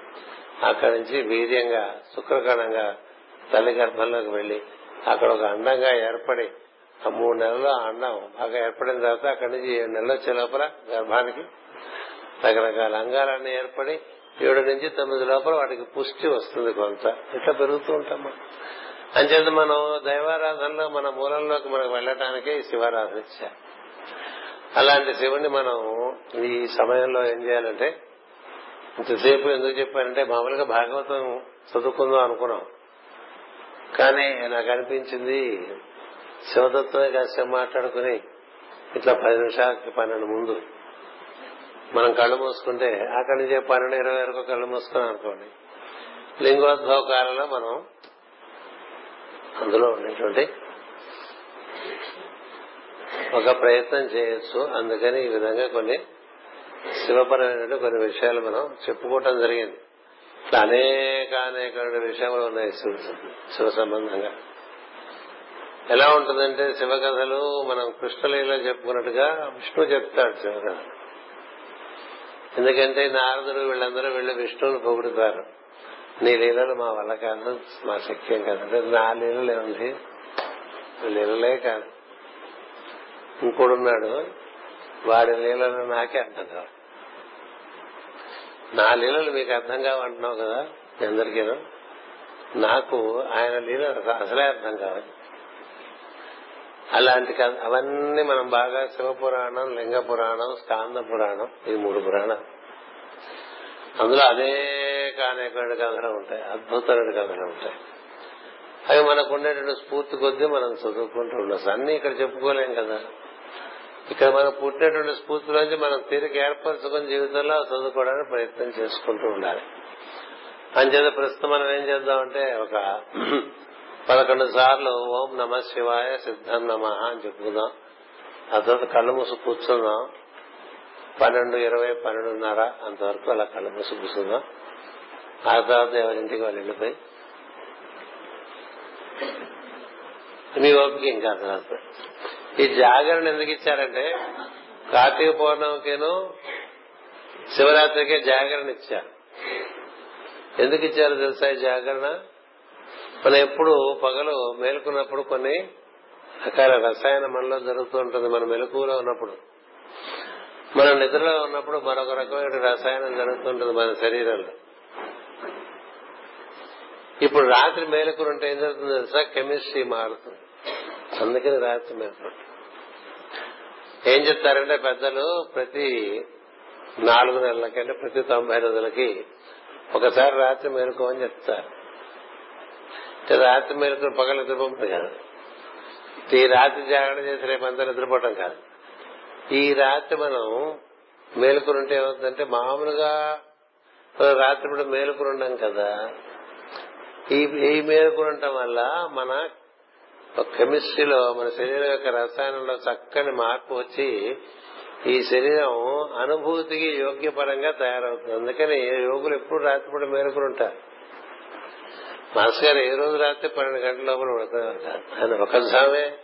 అక్కడి నుంచి వీర్యంగా శుక్రకణంగా తల్లి గర్భంలోకి వెళ్ళి అక్కడ ఒక అండంగా ఏర్పడి ఆ మూడు నెలల్లో అండం బాగా ఏర్పడిన తర్వాత అక్కడి నుంచి ఏడు నెలలు వచ్చే లోపల గర్భానికి రకరకాల అంగాలన్నీ ఏర్పడి ఏడు నుంచి తొమ్మిది లోపల వాటికి పుష్టి వస్తుంది కొంత. ఇట్లా పెరుగుతూ ఉంటాం మనం అంచేత మనం దైవారాధనలో మన మూలంలోకి మనకు వెళ్ళటానికే ఈ శివారాధన ఇచ్చారు. అలాంటి శివుణ్ణి మనం ఈ సమయంలో ఏం చేయాలంటే ఇంతసేపు ఎందుకు చెప్పానంటే మామూలుగా భాగవతం చదువుకుందాం అనుకున్నాం. కానీ నాకు అనిపించింది శివతత్వమే కాసేపు మాట్లాడుకుని ఇట్లా పది నిమిషాలకి పన్నెండు ముందు మనం కళ్ళు మూసుకుంటే అక్కడి నుంచి పన్నెండు ఇరవై వరకు కళ్ళు మూసుకున్నాం అనుకోండి. లింగోద్భవ కాలంలో మనం అందులో ఉండేటువంటి ఒక ప్రయత్నం చేయొచ్చు. అందుకని ఈ విధంగా కొన్ని శివపరమైన కొన్ని విషయాలు మనం చెప్పుకోవటం జరిగింది. ఇట్లా అనేక అనేక విషయములు ఉన్నాయి శివ సంబంధంగా. ఎలా ఉంటుందంటే శివ కథలు మనం కృష్ణలీల చెప్పుకున్నట్టుగా విష్ణు చెప్తాడు శివ కథ ఎందుకంటే నారదుడు వీళ్ళందరూ వీళ్ళు విష్ణువుని పొగుడుతారు. నీ లీలలు మా వల్ల కాదు మా శక్యం కాదు. నా లీలలు ఏముంది? లీలలే కాదు. ఇంకోడున్నాడు వాడి లీలలు నాకే అర్థం కావాలి నా లీలలు మీకు అర్థం కావంటున్నావు కదా మీ నాకు ఆయన లీలలు అసలే అర్థం కావాలి అలాంటి అవన్నీ మనం బాగా శివపురాణం లింగ పురాణం స్కాంద పురాణం ఈ మూడు పురాణాలు. అందులో అనేక అనేక కథలు ఉంటాయి అద్భుతమైన కథలు ఉంటాయి. అవి మనకు ఉండేటువంటి స్ఫూర్తి కొద్దీ మనం చదువుకుంటూ ఉండొచ్చు. అన్ని ఇక్కడ చెప్పుకోలేం కదా. ఇక్కడ మనం పుట్టినటువంటి స్ఫూర్తిలోంచి మనం తీరిక ఏర్పరచుకుని జీవితంలో చదువుకోవడానికి ప్రయత్నం చేసుకుంటూ ఉండాలి. అంచేత ప్రస్తుతం మనం ఏం చేద్దామంటే ఒక పదకొండు సార్లు ఓం నమ శివాయ సిద్ధం నమ అని చెప్పుకుందాం. ఆ తర్వాత కళ్ళు మూసి కూర్చుందాం. పన్నెండు ఇరవై పన్నెండున్నర అంతవరకు అలా కళ్ళు మూసి కూర్చుందాం. ఆ తర్వాత ఎవరింటికి వాళ్ళు వెళ్ళిపోయి మీ ఓపిక ఇంకా తర్వాత ఈ జాగరణ ఎందుకు ఇచ్చారంటే కార్తీక పౌర్ణమికేను శివరాత్రికే జాగరణ ఇచ్చారు. ఎందుకు ఇచ్చారు తెలుసా ఈ జాగరణ? మనం ఎప్పుడు పగలు మేలుకున్నప్పుడు కొన్ని రకాల రసాయన మనలో జరుగుతూ ఉంటుంది మన మెలకువలో ఉన్నప్పుడు. మనం నిద్రలో ఉన్నప్పుడు మరొక రకమైన రసాయనం జరుగుతుంటుంది మన శరీరంలో. ఇప్పుడు రాత్రి మేలుకుని ఏం జరుగుతుంది తెలుసా? కెమిస్ట్రీ మారుతుంది. అందుకని రాత్రి మేలుకుంటుంది ఏం చెప్తారంటే పెద్దలు ప్రతి నాలుగు నెలలకంటే ప్రతి తొంభై రోజులకి ఒకసారి రాత్రి మేలుకోమని చెప్తారు. రాత్రి మేలుకు పగలు నిద్రపోతుంది కాదు. ఈ రాత్రి జాగరణ చేసి రేపంతా నిద్రపోవటం కాదు. ఈ రాత్రి మనం మేలుకుని ఉంటే ఏమవుతుందంటే మామూలుగా రాత్రి ఇప్పుడు మేలుకుని కదా. ఈ ఈ ఉండటం వల్ల మన కెమిస్ట్రీలో మన శరీరం యొక్క రసాయనంలో చక్కని మార్పు వచ్చి ఈ శరీరం అనుభూతికి యోగ్యపరంగా తయారవుతుంది. అందుకని యోగులు ఎప్పుడు రాత్రిపూట మేలుకుని ఉంటారు. మాస్ గారు ఏ రోజు రాత్రి పన్నెండు గంటల లోపల పడుతున్నారు ఆయన ఒక సామే.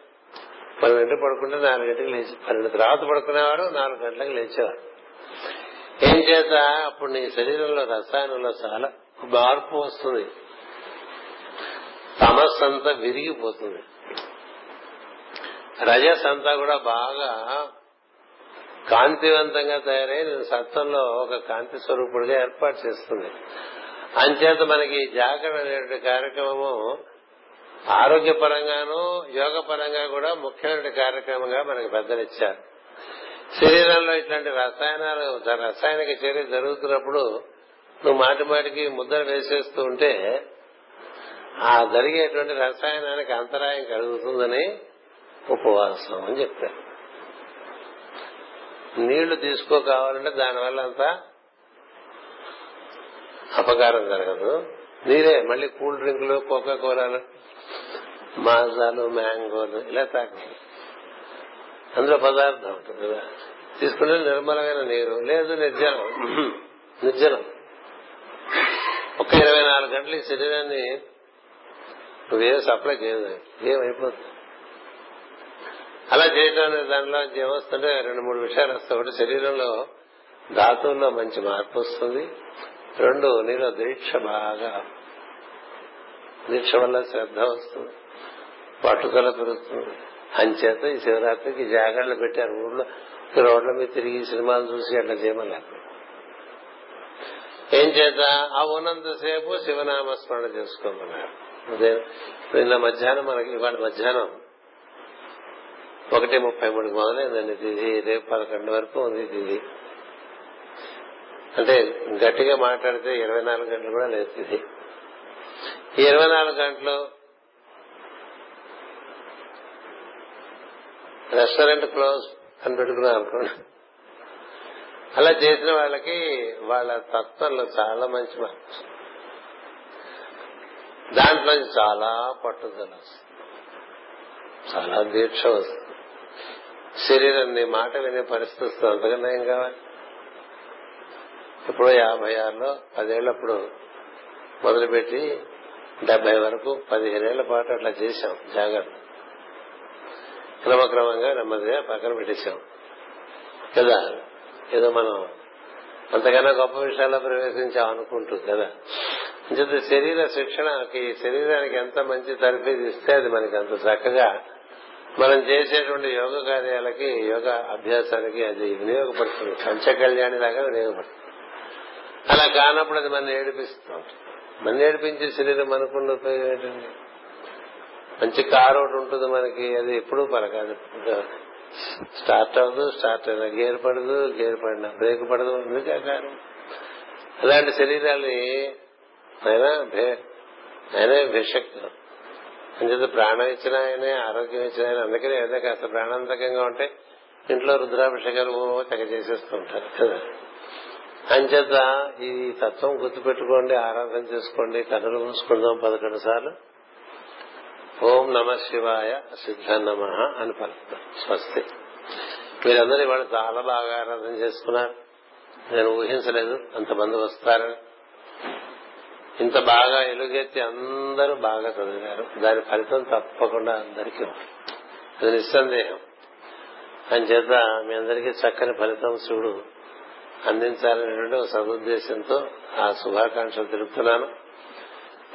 పన్నెండు పడుకుంటే గంటలకు లేచి పన్నెండు తర్వాత పడుకునేవారు నాలుగు గంటలకు లేచేవారు ఏం చేత? అప్పుడు నీ శరీరంలో రసాయనంలో చాలా మార్పు వస్తుంది. తమస్సంతా విరిగిపోతుంది. రజస్ అంతా కూడా బాగా కాంతివంతంగా తయారై నేను సత్వంలో ఒక కాంతి స్వరూపుడిగా ఏర్పాటు చేస్తుంది. అంచేత మనకి జాగ్రత్త అనేటువంటి కార్యక్రమము ఆరోగ్యపరంగాను యోగ పరంగా కూడా ముఖ్యమైన కార్యక్రమంగా మనకి పెద్దలు ఇచ్చారు శరీరంలో ఇట్లాంటి రసాయనాలు రసాయనిక చర్య జరుగుతున్నప్పుడు నువ్వు మాటి మాటికి ముద్ర వేసేస్తూ ఉంటే ఆ జరిగేటువంటి రసాయనానికి అంతరాయం కలుగుతుందని ఉపవాసం అని చెప్పారు. నీళ్ళు తీసుకో కావాలంటే దానివల్ల అంతా అపకారం జరగదు. నీరే మళ్ళీ కూల్ డ్రింకులు కోకా కోలాలు మాజాలు మ్యాంగోలు ఇలా తాగదు అందులో పదార్థం ఉంటుంది కదా. తీసుకుంటే నిర్మలమైన నీరు లేదు నిర్జలం. నిర్జలం. ఒక ఇరవై నాలుగు గంటలు ఈ శరీరాన్ని నువ్వేం సప్లై చేయదు ఏమైపోతుంది? అలా చేయటం దానిలో ఏమొస్తుంటే రెండు మూడు విషయాలు వస్తాయి. ఒకటి శరీరంలో ధాతువుల్లో మంచి మార్పు వస్తుంది. రెండు నీలో దీక్ష బాగా. దీక్ష వల్ల శ్రద్ధ వస్తుంది. పట్టుదల పెరుగుతుంది. అంచేత ఈ శివరాత్రికి జాగ్రత్తలు పెట్టారు. ఊర్లో రోడ్ల మీద తిరిగి సినిమాలు చూసి అట్లా చేయమన్నారు. ఏం చేత? ఆ ఉన్నంతసేపు శివనామస్మరణ చేసుకోమన్నారు. ఉదయం నిన్న మధ్యాహ్నం మనకి ఇవాళ మధ్యాహ్నం ఒకటి ముప్పై మూడుకి మొదలైందండి తిది రేపు పదకొండు వరకు ఉంది తిది అంటే గట్టిగా మాట్లాడితే ఇరవై నాలుగు గంటలు కూడా లేదు తిది ఈ ఇరవై నాలుగు గంటలు రెస్టారెంట్ క్లోజ్ అని పెట్టుకున్నాం అనుకోండి అలా చేసిన వాళ్ళకి వాళ్ళ తత్వంలో చాలా మంచి మార్పు. దాంట్లో చాలా పట్టుదల వస్తుంది. చాలా దీక్ష వస్తుంది. శరీరం నీ మాట వినే పరిస్థితి వస్తుంది. అంతకన్నా ఏం కావాలి? ఇప్పుడు యాభై ఆరులో పదేళ్ళప్పుడు మొదలుపెట్టి డెబ్బై వరకు పదిహేనేళ్ళ పాటు అట్లా చేశాం జాగ్రత్త. క్రమక్రమంగా నెమ్మదిగా పక్కన పెట్టేశాం. కదా? ఏదో మనం అంతకన్నా గొప్ప విషయాల్లో ప్రవేశించాం అనుకుంటూ కదా? శరీర శిక్షణకి శరీరానికి ఎంత మంచి తరఫీదు ఇస్తే అది మనకి అంత చక్కగా మనం చేసేటువంటి యోగ కార్యాలకి యోగ అభ్యాసాలకి అది వినియోగపడుతుంది. పంచకళ్యాణి లాగా వినియోగపడుతుంది. అలా కానప్పుడు అది మన ఏడిపిస్తూ. ఉంటుంది మన ఏడిపించే శరీరం మనకున్న ఉపయోగం ఏంటండి? మంచి కారు ఒకటి ఉంటుంది మనకి అది ఎప్పుడూ పలకాదు. స్టార్ట్ అవ్వదు స్టార్ట్ అయినా గేర్ పడదు గేర్ పడినా బ్రేక్ పడదు ఎందుకు కారు. అలాంటి శరీరాన్ని అయినా ఆయనే భిషక్తులు. అంచేత ప్రాణం ఇచ్చిన ఆయనే ఆరోగ్యం ఇచ్చిన ఆయన అందుకనే ఏదో కాస్త ప్రాణాంతకంగా ఉంటే ఇంట్లో రుద్రాభిషేకాలు తెగ చేసేస్తూ ఉంటారు కదా. అంచేత ఈ తత్వం గుర్తుపెట్టుకోండి ఆరాధన చేసుకోండి కథలు మూసుకుందాం పదకొండు సార్లు. ఓం నమ శివాయ సిద్ధ నమ అని పలుకుతాం. స్వస్తి. మీరందరూ ఇవాళ చాలా బాగా ఆరాధన చేసుకున్నారు. నేను ఊహించలేదు అంతమంది వస్తారని. ఇంత బాగా ఎలుగెత్తి అందరూ బాగా చదివారు దాని ఫలితం తప్పకుండా అందరికీ అది నిస్సందేహం. చేత మీ అందరికీ చక్కని ఫలితం శివుడు అందించాలనేటువంటి ఒక సదుద్దేశంతో ఆ శుభాకాంక్షలు తెలుపుతున్నాను.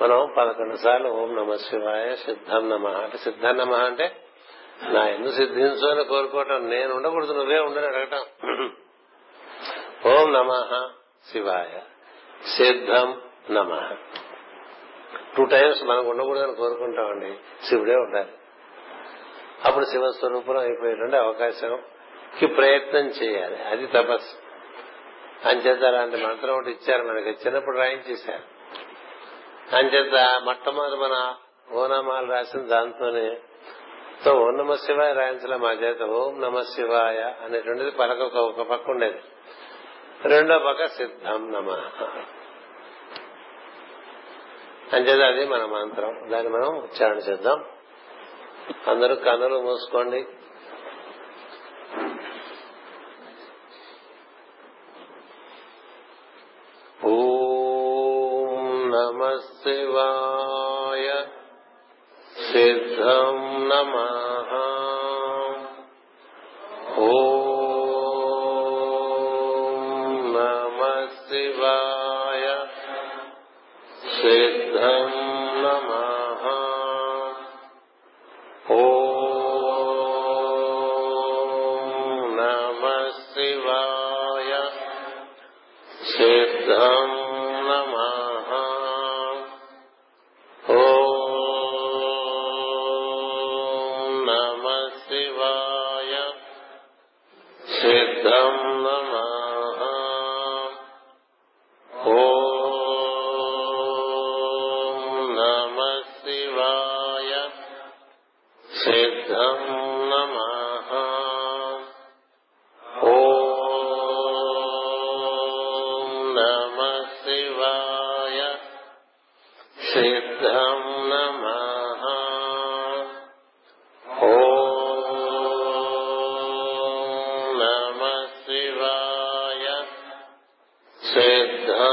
మనం పదకొండు సార్లు ఓం నమ శివాయ సిద్ధం నమ అంటే సిద్ధం నమ అంటే నా ఎందు సిద్ధించు అని కోరుకోవటం. నేను ఉండకూడదు నువ్వే ఉండని అడగటం. ఓం నమ శివాయ. సిద్ధం నమ. టూ టైమ్స్ మనకు ఉండకూడదని కోరుకుంటామండి. శివుడే ఉండాలి. అప్పుడు శివస్వరూపం అయిపోయేటువంటి అవకాశంకి ప్రయత్నం చేయాలి. అది తపస్సు. అంచేత అలాంటి మంత్రం ఒకటి ఇచ్చారు మనకి. చిన్నప్పుడు రాయించేశారు. అంచేత మొట్టమొదటి మన ఓనామాలు రాసిన దాంతోనే సో ఓం నమ శివాయ రాయించలే మా చేత. ఓం నమ శివాయ అనేటువంటిది పలక ఒక పక్క ఉండేది. రెండో పక్క సిద్ధం నమ. అంచేత అది మన మంత్రం. దాన్ని మనం ఉచ్చారణ చేద్దాం. అందరూ కన్నులు మూసుకోండి. ఓం నమ శివాయ సిద్ధం నమ. ఓం విగ్రహ